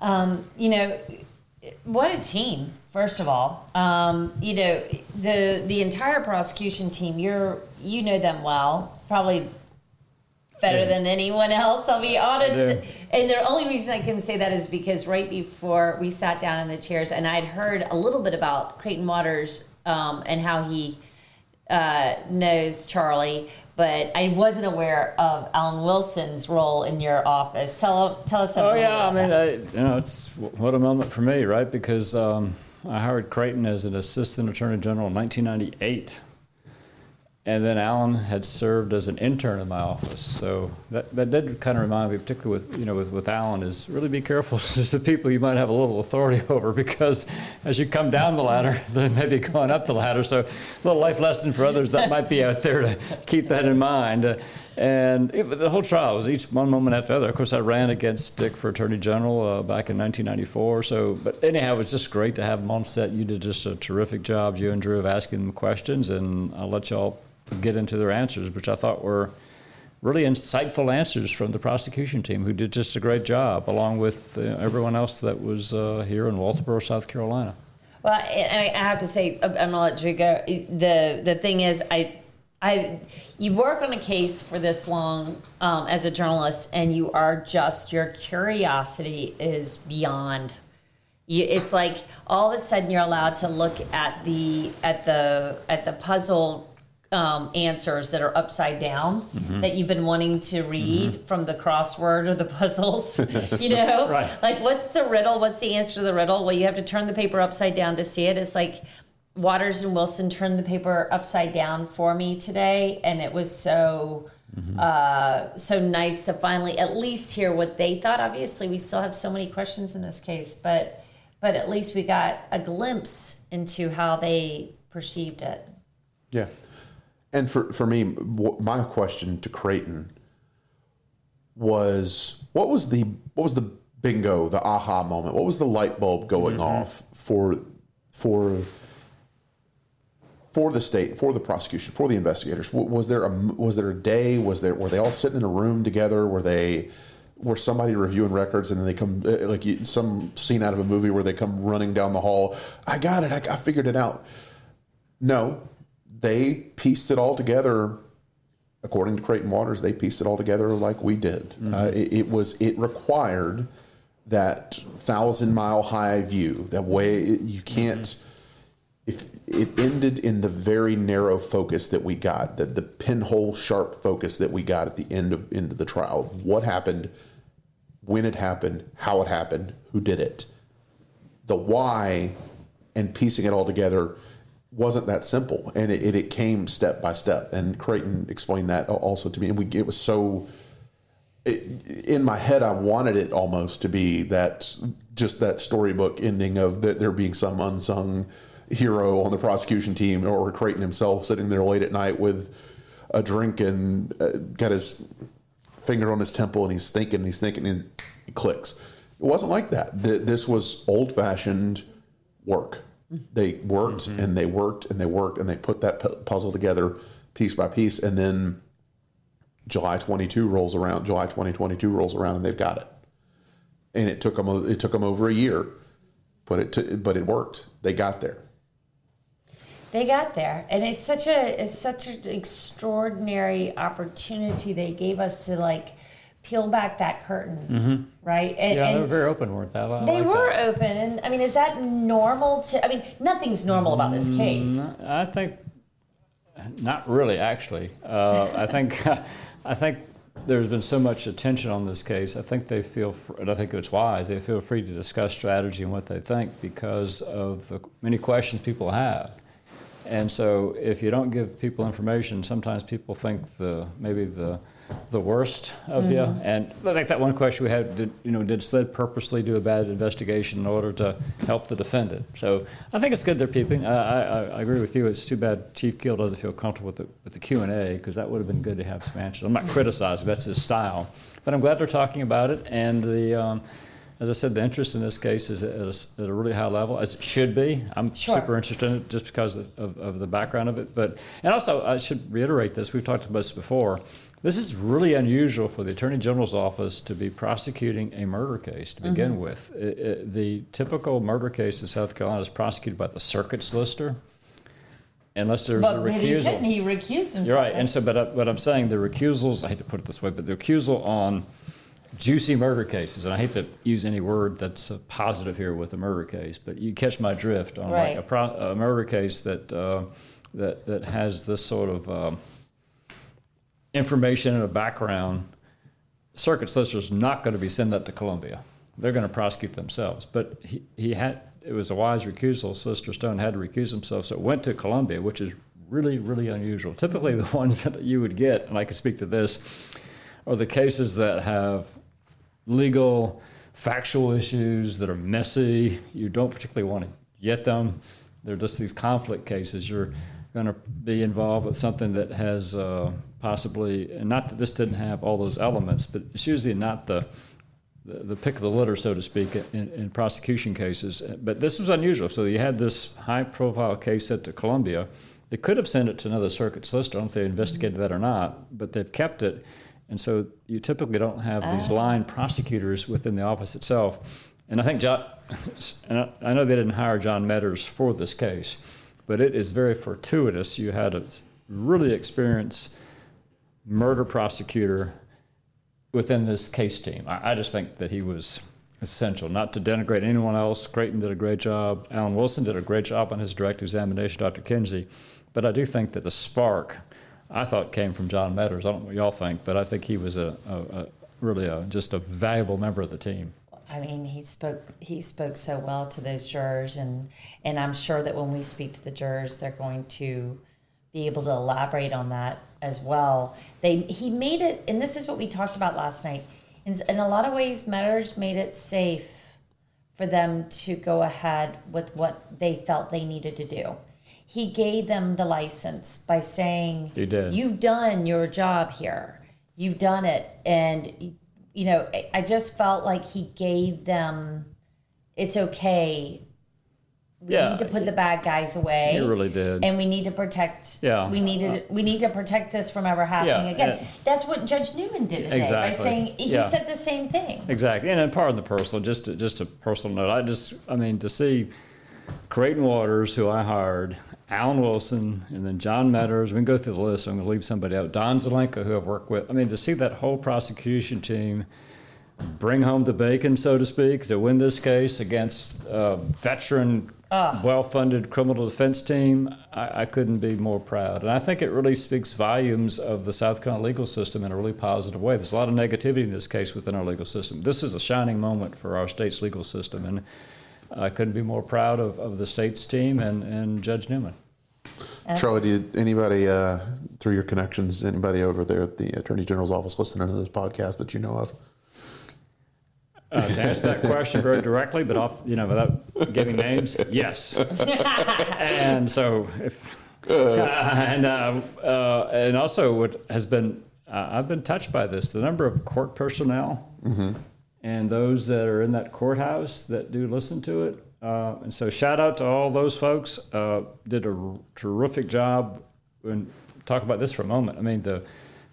Um, you know, what a team. First of all, um, you know the the entire prosecution team. You're you know them well, probably better Yeah. than anyone else. I'll be honest. And the only reason I can say that is because right before we sat down in the chairs, and I'd heard a little bit about Creighton Waters um, and how he uh, knows Charlie, but I wasn't aware of Alan Wilson's role in your office. Tell tell us something. Oh yeah, I mean. I, you know, it's what a moment for me, right? Because um, I hired Creighton as an assistant attorney general in 1998, and then Alan had served as an intern in my office. So that, that did kind of remind me, particularly with you know with, with Alan, is really be careful with the people you might have a little authority over because as you come down the ladder, then maybe going up the ladder. So a little life lesson for others that might be out there to keep that in mind. Uh, and it, the whole trial was each one moment after the other. Of course, I ran against Dick for Attorney General uh, back in 1994. So, but anyhow, it was just great to have him on set. You did just a terrific job, you and Drew, of asking them questions, and I'll let y'all get into their answers, which I thought were really insightful answers from the prosecution team, who did just a great job, along with uh, everyone else that was uh, here in Walterboro, South Carolina. Well, I I have to say, I'm gonna let Drew go. The the thing is, I, I, you work on a case for this long um, as a journalist, and you are just your curiosity is beyond. You, it's like all of a sudden you're allowed to look at the at the at the puzzle um, answers that are upside down Mhm. that you've been wanting to read from the crossword or the puzzles. you know, Right. like what's the riddle? What's the answer to the riddle? Well, you have to turn the paper upside down to see it. It's like Waters and Wilson turned the paper upside down for me today, and it was so uh, so nice to finally at least hear what they thought. Obviously, we still have so many questions in this case, but but at least we got a glimpse into how they perceived it. Yeah. And for, for me, my question to Creighton was what was the what was the bingo, the aha moment? What was the light bulb going off for for for the state, for the prosecution, for the investigators? Was there a was there a day? Was there were they all sitting in a room together? Were they were somebody reviewing records and then they come uh, like some scene out of a movie where they come running down the hall? I got it. I, I figured it out. No, they pieced it all together. According to Creighton Waters, they pieced it all together like we did. Uh, it, it was it required that thousand mile high view. That way, it- you can't. If it ended in the very narrow focus that we got, the the pinhole sharp focus that we got at the end of end of the trial. What happened? When it happened? How it happened? Who did it? the why and piecing it all together wasn't that simple and it, it, came step by step and creighton explained that also to me and we it was so it, in my head i wanted it almost to be that just that storybook ending of that there being some unsung hero on the prosecution team or creighton himself sitting there late at night with a drink and uh, got his finger on his temple and he's thinking, he's thinking, and it clicks. It wasn't like that. Th- This was old fashioned work. They worked mm-hmm. and they worked and they worked and they put that pu- puzzle together piece by piece. And then July 22 rolls around, July 2022 rolls around and they've got it. And it took them, it took them over a year, but it, t- but it worked. They got there. They got there, and it's such a it's such an extraordinary opportunity they gave us to like peel back that curtain, Mm-hmm. right? And, yeah, they and were very open, weren't they? I they like were that. open, and I mean, is that normal to? I mean, nothing's normal about this case. Mm, I think not really. Actually, uh, I think I think there's been so much attention on this case. I think they feel, fr- and I think it's wise. They feel free to discuss strategy and what they think because of the many questions people have. And so, if you don't give people information, sometimes people think the maybe the the worst of you. Mhm. And I think that one question we had, did, you know, did SLED purposely do a bad investigation in order to help the defendant? So I think it's good they're peeping. I, I, I agree with you. It's too bad Chief Keel doesn't feel comfortable with the, with the Q&A because that would have been good to have some answers. I'm not criticizing, that's his style. But I'm glad they're talking about it. And the, um, as I said, the interest in this case is at a, at a really high level, as it should be. I'm Sure. super interested in it just because of, of, of the background of it. But and also, I should reiterate this. We've talked about this before. This is really unusual for the Attorney General's office to be prosecuting a murder case to begin Mhm. with. I- I- the typical murder case in South Carolina is prosecuted by the circuit solicitor, unless there's but a he recusal. couldn't. He recused himself. You're right. And so, but, I, but I'm saying the recusals, I hate to put it this way, but the recusal on juicy murder cases, and I hate to use any word that's uh, positive here with a murder case, but you catch my drift on Right. like a, pro, a murder case that, uh, that, that has this sort of um, information and a background. Circuit solicitor's not going to be sending that to Columbia. They're going to prosecute themselves. But he, he had it was a wise recusal. Solicitor Stone had to recuse himself, so it went to Columbia, which is really really unusual. Typically, the ones that you would get, and I can speak to this, are the cases that have legal, factual issues that are messy. You don't particularly want to get them. They're just these conflict cases. You're going to be involved with something that has uh, possibly, and not that this didn't have all those elements, but it's usually not the the, the pick of the litter, so to speak, in, in prosecution cases. But this was unusual. So you had this high-profile case sent to Columbia. They could have sent it to another circuit solicitor. I don't know if they investigated that or not, but they've kept it. And so you typically don't have these Ah. line prosecutors within the office itself. And I think John, and I, I know they didn't hire John Meadors for this case, but it is very fortuitous. You had a really experienced murder prosecutor within this case team. I, I just think that he was essential, not to denigrate anyone else. Creighton did a great job. Alan Wilson did a great job on his direct examination, Dr. Kinsey. But I do think that the spark, I thought, came from John Meadors. I don't know what y'all think, but I think he was a, a, a really a, just a valuable member of the team. I mean, he spoke he spoke so well to those jurors, and and I'm sure that when we speak to the jurors, they're going to be able to elaborate on that as well. They he made it, and this is what we talked about last night. In, in a lot of ways, Meadors made it safe for them to go ahead with what they felt they needed to do. He gave them the license by saying, He did. You've done your job here. You've done it. And, you know, I- just felt like he gave them, it's okay. We Yeah, need to put the bad guys away. He really did. And we need to protect. Yeah. We need to. We need to protect this from ever happening Yeah, again. and- That's what Judge Newman did today by Exactly. saying he Yeah. said the same thing. Exactly, and then pardon the personal, just to, just a personal note. I just, I mean, to see Creighton Waters, who I hired, Alan Wilson, and then John Meadors. We can go through the list. I'm going to leave somebody out. Don Zelenka, who I've worked with. I mean, to see that whole prosecution team bring home the bacon, so to speak, to win this case against a veteran, Ah. well-funded criminal defense team, I, I couldn't be more proud. And I think it really speaks volumes of the South Carolina legal system in a really positive way. There's a lot of negativity in this case within our legal system. This is a shining moment for our state's legal system, and I couldn't be more proud of, of the state's team and, and Judge Newman. Charlie, did anybody uh, through your connections, anybody over there at the Attorney General's office listening to this podcast that you know of? Uh, to answer that question very directly, but off, you know, without giving names, yes. and so, if and uh, uh, and also, what has been uh, I've been touched by this. The number of court personnel Mm-hmm. And those that are in that courthouse that do listen to it. Uh, and so, shout out to all those folks. Uh, did a r- terrific job. And talk about this for a moment. I mean, the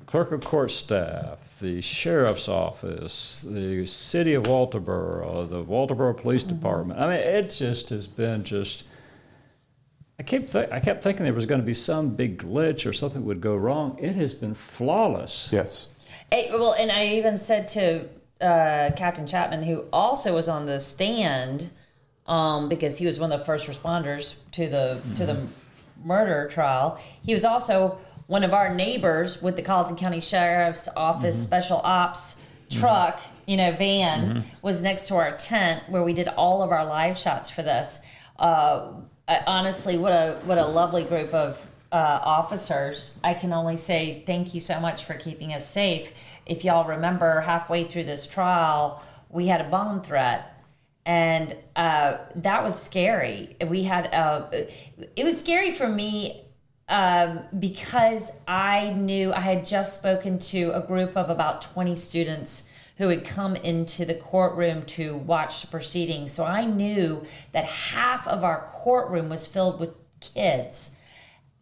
clerk of court staff, the sheriff's office, the city of Walterboro, the Walterboro Police Department. I mean, it just has been just. I kept th- I kept thinking there was going to be some big glitch or something would go wrong. It has been flawless. Yes. Eh, well, and I even said to uh, Captain Chapman, who also was on the stand, um, because he was one of the first responders to the to the murder trial. He was also one of our neighbors with the Colleton County Sheriff's Office Mm-hmm. Special Ops truck, you know, van Mm-hmm. was next to our tent where we did all of our live shots for this. Uh, I- honestly, what a what a lovely group of uh, officers. I can only say thank you so much for keeping us safe. If y'all remember, halfway through this trial, we had a bomb threat and uh, that was scary. We had uh, it was scary for me um, because I knew I had just spoken to a group of about twenty students who had come into the courtroom to watch the proceedings. So I knew that half of our courtroom was filled with kids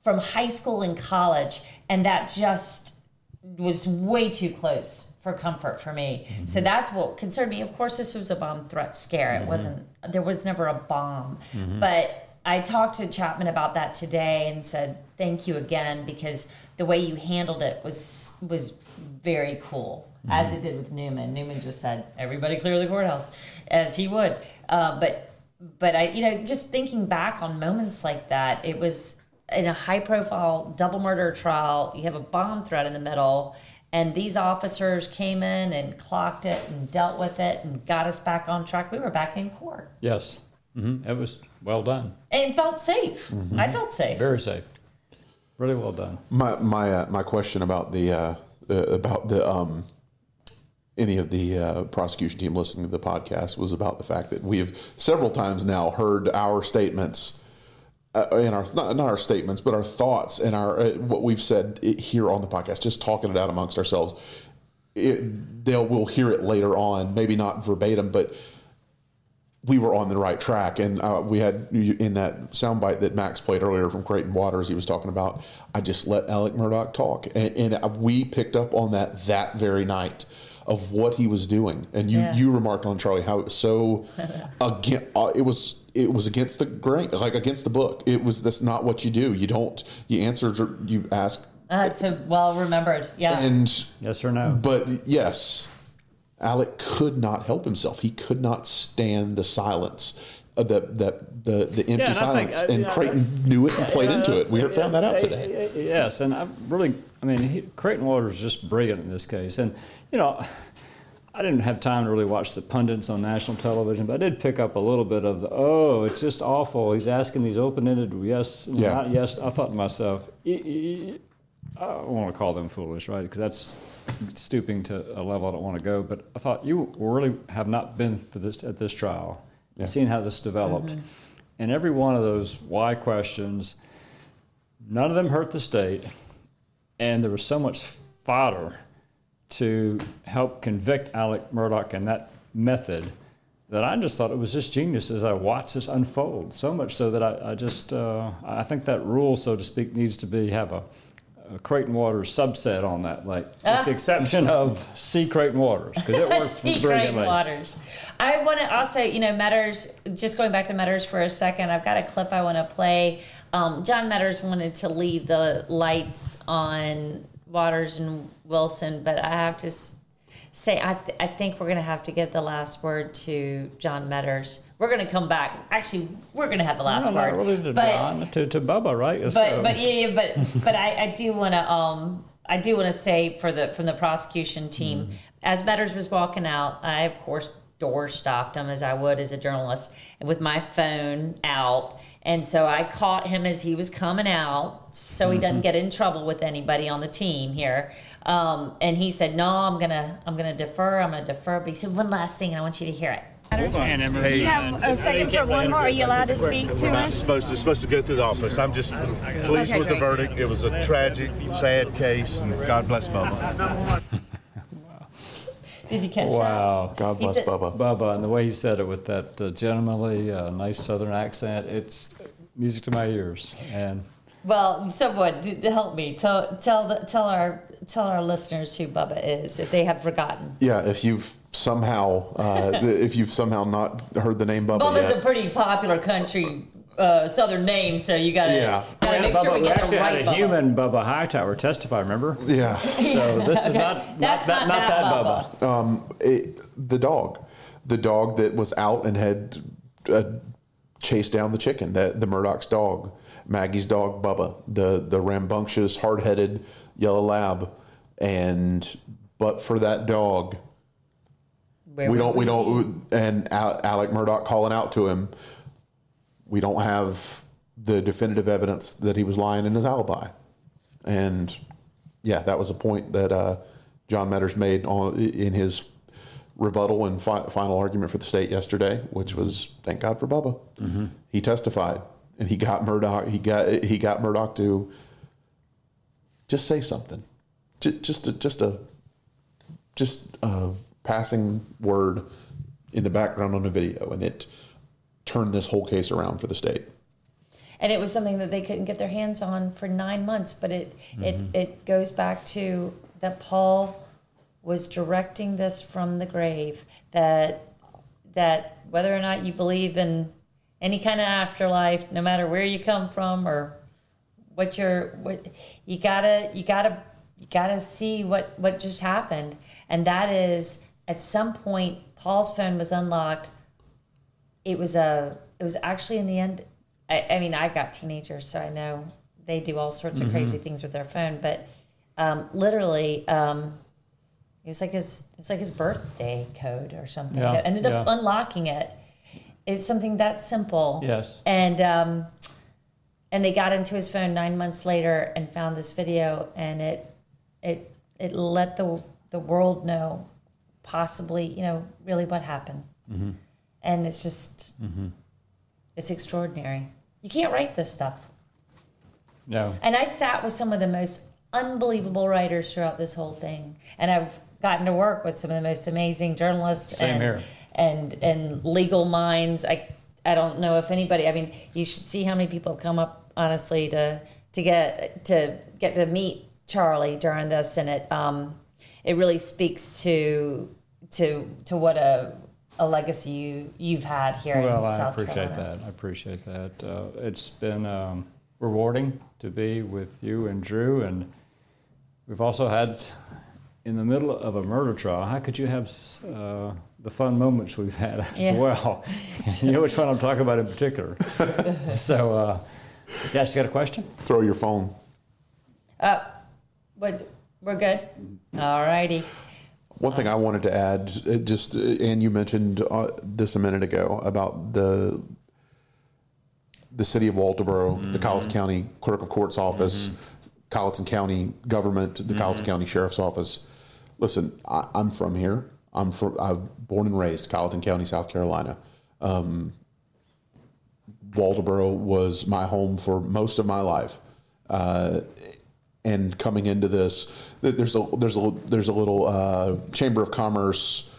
from high school and college, and that just was way too close for comfort for me. So that's what concerned me. Of course, this was a bomb threat scare. It wasn't. There was never a bomb, Mhm. but. I talked to Chapman about that today and said thank you again because the way you handled it was was very cool, as it did with Newman. Newman just said everybody clear the courthouse, as he would. Uh, but but I you know just thinking back on moments like that, it was in a high profile double murder trial. You have a bomb threat in the middle. And these officers came in and clocked it and dealt with it and got us back on track. We were back in court Yes. hmm It was well done. and felt safe. I felt safe. Very safe. Really well done. My my uh, my question about the uh, uh, about the um, any of the uh, prosecution team listening to the podcast was about the fact that we have several times now heard our statements. Uh, in our not, not our statements, but our thoughts and our uh, what we've said i- here on the podcast, just talking it out amongst ourselves. It, they'll we'll hear it later on, maybe not verbatim, but we were on the right track. And uh, we had in that soundbite that Max played earlier from Creighton Waters, he was talking about, I just let Alec Murdaugh talk. And, and uh, we picked up on that that very night of what he was doing. And you, Yeah. you remarked on Charlie how it was so, again, uh, it was. It was against the grain, like against the book. It was that's not what you do. You don't. You answer. You ask Uh, it's a well remembered. Yeah. and yes or no. But yes, Alec could not help himself. He could not stand the silence, uh, the the the, the empty Yeah, and I think, silence. uh, and yeah, Creighton knew it and played yeah, into it. We heard, found that out today. Yes, and I really, I mean, he, Creighton Waters is just brilliant in this case. And, you know, I didn't have time to really watch the pundits on national television, but I did pick up a little bit of the, oh, it's just awful. He's asking these open ended yes, Yeah. not yes. I thought to myself, "E- e- I don't want to call them foolish, right? Because that's stooping to a level I don't want to go. But I thought you really have not been for this at this trial, Yeah. seen how this developed, Mhm. and every one of those why questions, none of them hurt the state, and there was so much fodder to help convict Alec Murdaugh and that method that I just thought it was just genius as I watched this unfold. So much so that I, I just uh, I think that rule, so to speak, needs to be have a, a Creighton Waters subset on that, like with Ah. the exception of C Creighton Waters because it works Great brilliantly. Waters. I want to also, you know, Meadors, just going back to Meadors for a second, I've got a clip I want to play. Um, John Meadors wanted to leave the lights on Waters and Wilson, but I have to say, I, th- I think we're going to have to give the last word to John Meadors. We're going to come back. Actually, we're going to have the last word. really to, but John, to, to Bubba, right? Let's but go. but yeah, yeah but but I, I do want to um I do want to say for the from the prosecution team Mm-hmm. as Meadors was walking out I of course door stopped him as I would as a journalist and with my phone out and so I caught him as he was coming out so he doesn't Mhm. get in trouble with anybody on the team here um, and he said no I'm gonna I'm gonna defer I'm gonna defer but he said one last thing and I want you to hear it Hold on. Do you have a second for one more? Are you allowed to speak to We're not us? supposed to, supposed to go through the office. I'm just pleased Okay, with the verdict. It was a tragic, sad case, and God bless Bubba. Did you catch Wow. God bless said- Bubba. Bubba, and the way he said it with that uh, gentlemanly, uh, nice southern accent, it's music to my ears. And Well, someone d- help me tell tell the, tell our tell our listeners who Bubba is if they have forgotten. Yeah, if you've somehow uh, if you've somehow not heard the name Bubba Bubba's yet, a pretty popular country uh, southern name, so you gotta Yeah. gotta Yeah, make sure Bubba- we get the actually right had a Bubba. human Bubba Hightower testify, remember? Yeah. So this is not, not That's that, not not that that Bubba. um, it, the dog, the dog that was out and had uh, chased down the chicken, that the Murdaugh's dog, Maggie's dog Bubba, the the rambunctious, hard headed yellow lab, and but for that dog, Where we don't we we don't and Alec Murdaugh calling out to him, we don't have the definitive evidence that he was lying in his alibi, and yeah, that was a point that uh, John Meadors made on in his rebuttal and fi- final argument for the state yesterday, which was thank God for Bubba. Mhm. He testified and he got Murdaugh. He got he got Murdaugh to just say something, Ju- just a, just a just a passing word in the background on a video, and it turned this whole case around for the state. and it was something that they couldn't get their hands on for nine months. But it it Mhm. it goes back to that Paul was directing this from the grave. That that whether or not you believe in any kind of afterlife, no matter where you come from or what you're what you gotta you gotta you gotta see what what just happened and that is at some point paul's phone was unlocked it was a it was actually in the end i, I mean I've got teenagers so i know they do all sorts of crazy Mhm. things with their phone but um, literally um, it was like his it was like his birthday code or something Yeah, ended up yeah. unlocking it it's something that simple Yes. and um, and they got into his phone nine months later and found this video, and it it it let the the world know possibly you know really what happened, Mhm. And it's just Mhm. it's extraordinary. You can't write this stuff. No. And I sat with some of the most unbelievable writers throughout this whole thing, and I've gotten to work with some of the most amazing journalists. Same and, here. And and legal minds. I I don't know if anybody. I mean, you should see how many people have come up honestly to to get to get to meet Charlie during this, and it um it really speaks to to to what a a legacy you you've had here Well, in I South appreciate Carolina. that. I appreciate that. Uh, it's been um, rewarding to be with you and Drew, and we've also had in the middle of a murder trial. How could you have uh, the fun moments we've had as Yeah. well? you know which one I'm talking about in particular. so, uh, yes, you got a question? Throw your phone. Uh, what we're good. All righty. One thing I wanted to add, uh, just uh, and you mentioned uh, this a minute ago about the the city of Walterboro, the Colleton County Clerk of Court's office, Colleton County government, the Colleton County Sheriff's office. Listen, I, I'm from here. I'm from. I'm born and raised Colleton County, South Carolina. Um, Walterboro was my home for most of my life. Uh, and coming into this, there's a there's a there's a little uh, Chamber of Commerce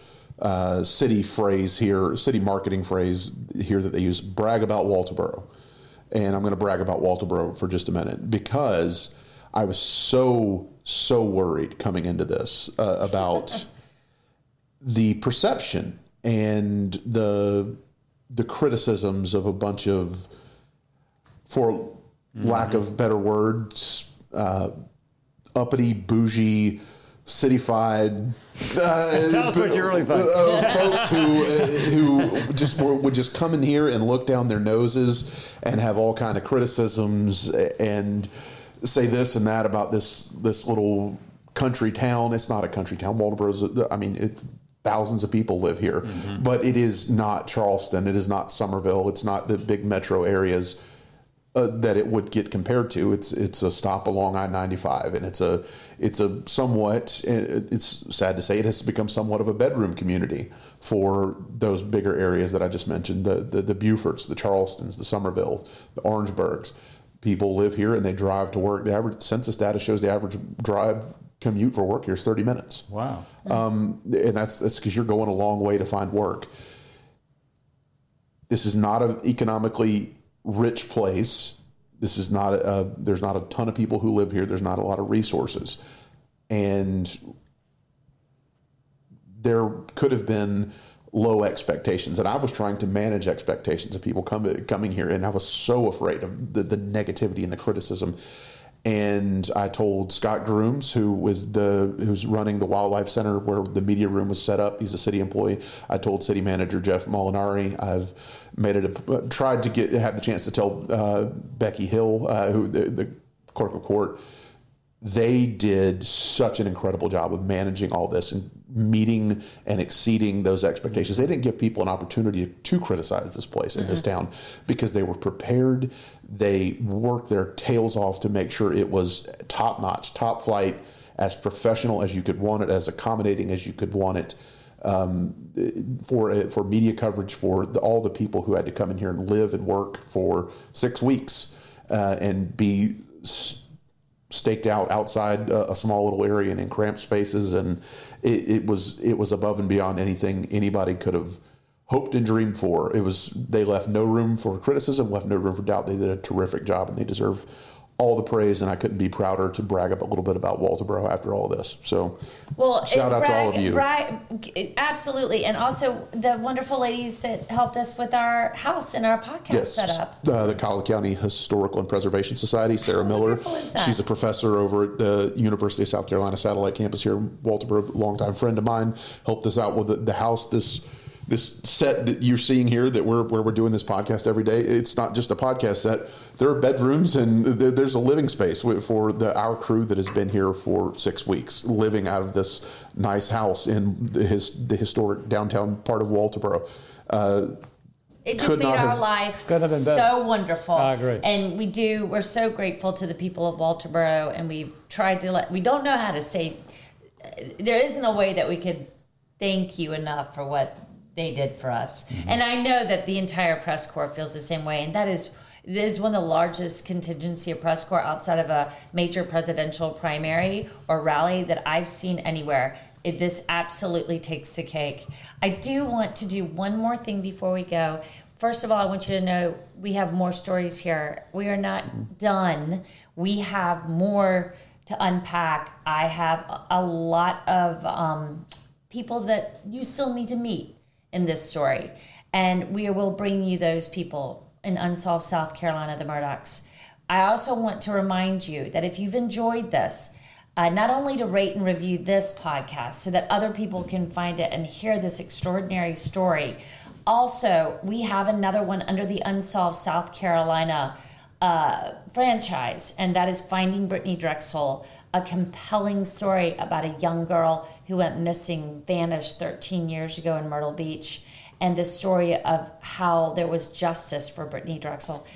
uh, city phrase here, city marketing phrase here that they use: brag about Walterboro. And I'm going to brag about Walterboro for just a minute because I was so so worried coming into this uh, about the perception and the the criticisms of a bunch of, for lack of better words, uh, uppity, bougie, cityfied. Uh, Tell us what you really think. uh, folks who uh, who just were, would just come in here and look down their noses and have all kind of criticisms and say this and that about this this little country town. It's not a country town. Walterboro's. a- I mean, it, thousands of people live here, but it is not Charleston. It is not Summerville. It's not the big metro areas uh, that it would get compared to. It's it's a stop along I ninety five, and it's a it's a somewhat. It's sad to say it has become somewhat of a bedroom community for those bigger areas that I just mentioned the the, the Beauforts, the Charlestons, the Summerville, the Orangeburgs. People live here and they drive to work. The average census data shows the average drive commute for work here is thirty minutes. Wow. Um, and that's that's because you're going a long way to find work. This is not an economically rich place. This is not a, there's not a ton of people who live here. There's not a lot of resources, and there could have been low expectations. And I was trying to manage expectations of people coming coming here, and I was so afraid of the, the negativity and the criticism. And I told Scott Grooms, who was the who's running the wildlife center where the media room was set up. He's a city employee. I told city manager Jeff Molinari. I've made it a, tried to get have the chance to tell uh, Becky Hill, uh, who the, the clerk of court. They did such an incredible job of managing all this and meeting and exceeding those expectations. They didn't give people an opportunity to criticize this place in this town because they were prepared. They worked their tails off to make sure it was top notch, top flight, as professional as you could want it, as accommodating as you could want it. Um, for for media coverage for the, all the people who had to come in here and live and work for six weeks uh, and be staked out outside a, a small little area and in cramped spaces, and it, it was it was above and beyond anything anybody could have hoped and dreamed for. It was they left no room for criticism, left no room for doubt. They did a terrific job, and they deserve all the praise. And I couldn't be prouder to brag up a little bit about Walterboro after all this. So, Well, shout out to all of you. brag- absolutely, and also the wonderful ladies that helped us with our house and our podcast Yes, setup. uh, the Colleton County Historical and Preservation Society, Sarah Miller. She's a professor over at the University of South Carolina Satellite Campus here in Walterboro. Longtime friend of mine helped us out with the, the house. This this set that you're seeing here, that we're where we're doing this podcast every day. It's not just a podcast set. There are bedrooms and there, there's a living space for the our crew that has been here for six weeks, living out of this nice house in the, his, the historic downtown part of Walterboro. Uh, It just made our have- life could have been better. so wonderful. I agree. And we do. We're so grateful to the people of Walterboro, and we've tried to let. We don't know how to say. There isn't a way that we could thank you enough for what they did for us. Mm-hmm. And I know that the entire press corps feels the same way, and that is. This is one of the largest contingency of press corps outside of a major presidential primary or rally that I've seen anywhere. It, this absolutely takes the cake. I do want to do one more thing before we go. First of all, I want you to know we have more stories here. We are not done. We have more to unpack. I have a- a lot of um, people that you still need to meet in this story. And we will bring you those people in Unsolved South Carolina, the Murdaughs. I also want to remind you that if you've enjoyed this, uh, not only to rate and review this podcast so that other people can find it and hear this extraordinary story. Also, we have another one under the Unsolved South Carolina uh, franchise, and that is Finding Brittany Drexel, a compelling story about a young girl who went missing, vanished 13 years ago in Myrtle Beach, and the story of how there was justice for Brittany Drexel.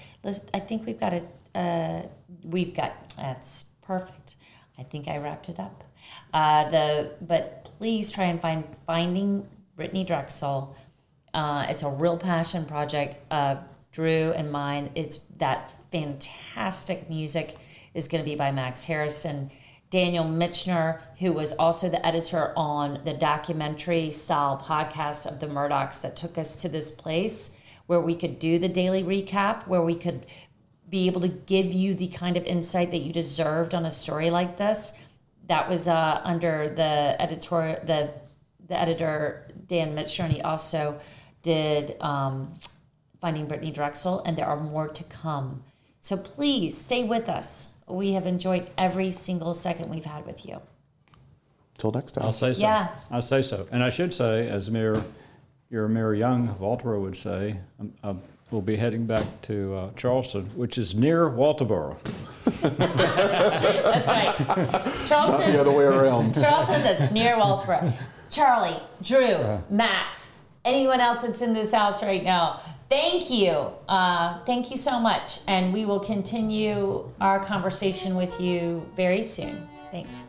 I think we've got it. Uh, we've got that's perfect. I think I wrapped it up. Uh, the but please try and find Finding Brittany Drexel. Uh, it's a real passion project of Drew and mine. It's that fantastic music is going to be by Max Harrison. Daniel Mitchner, who was also the editor on the documentary style podcast of the Murdaughs that took us to this place where we could do the daily recap, where we could be able to give you the kind of insight that you deserved on a story like this. That was uh, under the editor, the the editor Dan Mitchner, and he also did um, Finding Brittany Drexel, and there are more to come. So please stay with us. We have enjoyed every single second we've had with you. Till next time. I'll say so. Yeah. I'll say so. And I should say, as Mayor, your Mayor Young of Walterboro would say, um, uh, we'll be heading back to uh, Charleston, which is near Walterboro. That's right. Charleston. Not the other way around. Charleston, that's near Walterboro. Charlie, Drew, Yeah. Max, anyone else that's in this house right now, thank you. Uh, thank you so much. And we will continue our conversation with you very soon. Thanks.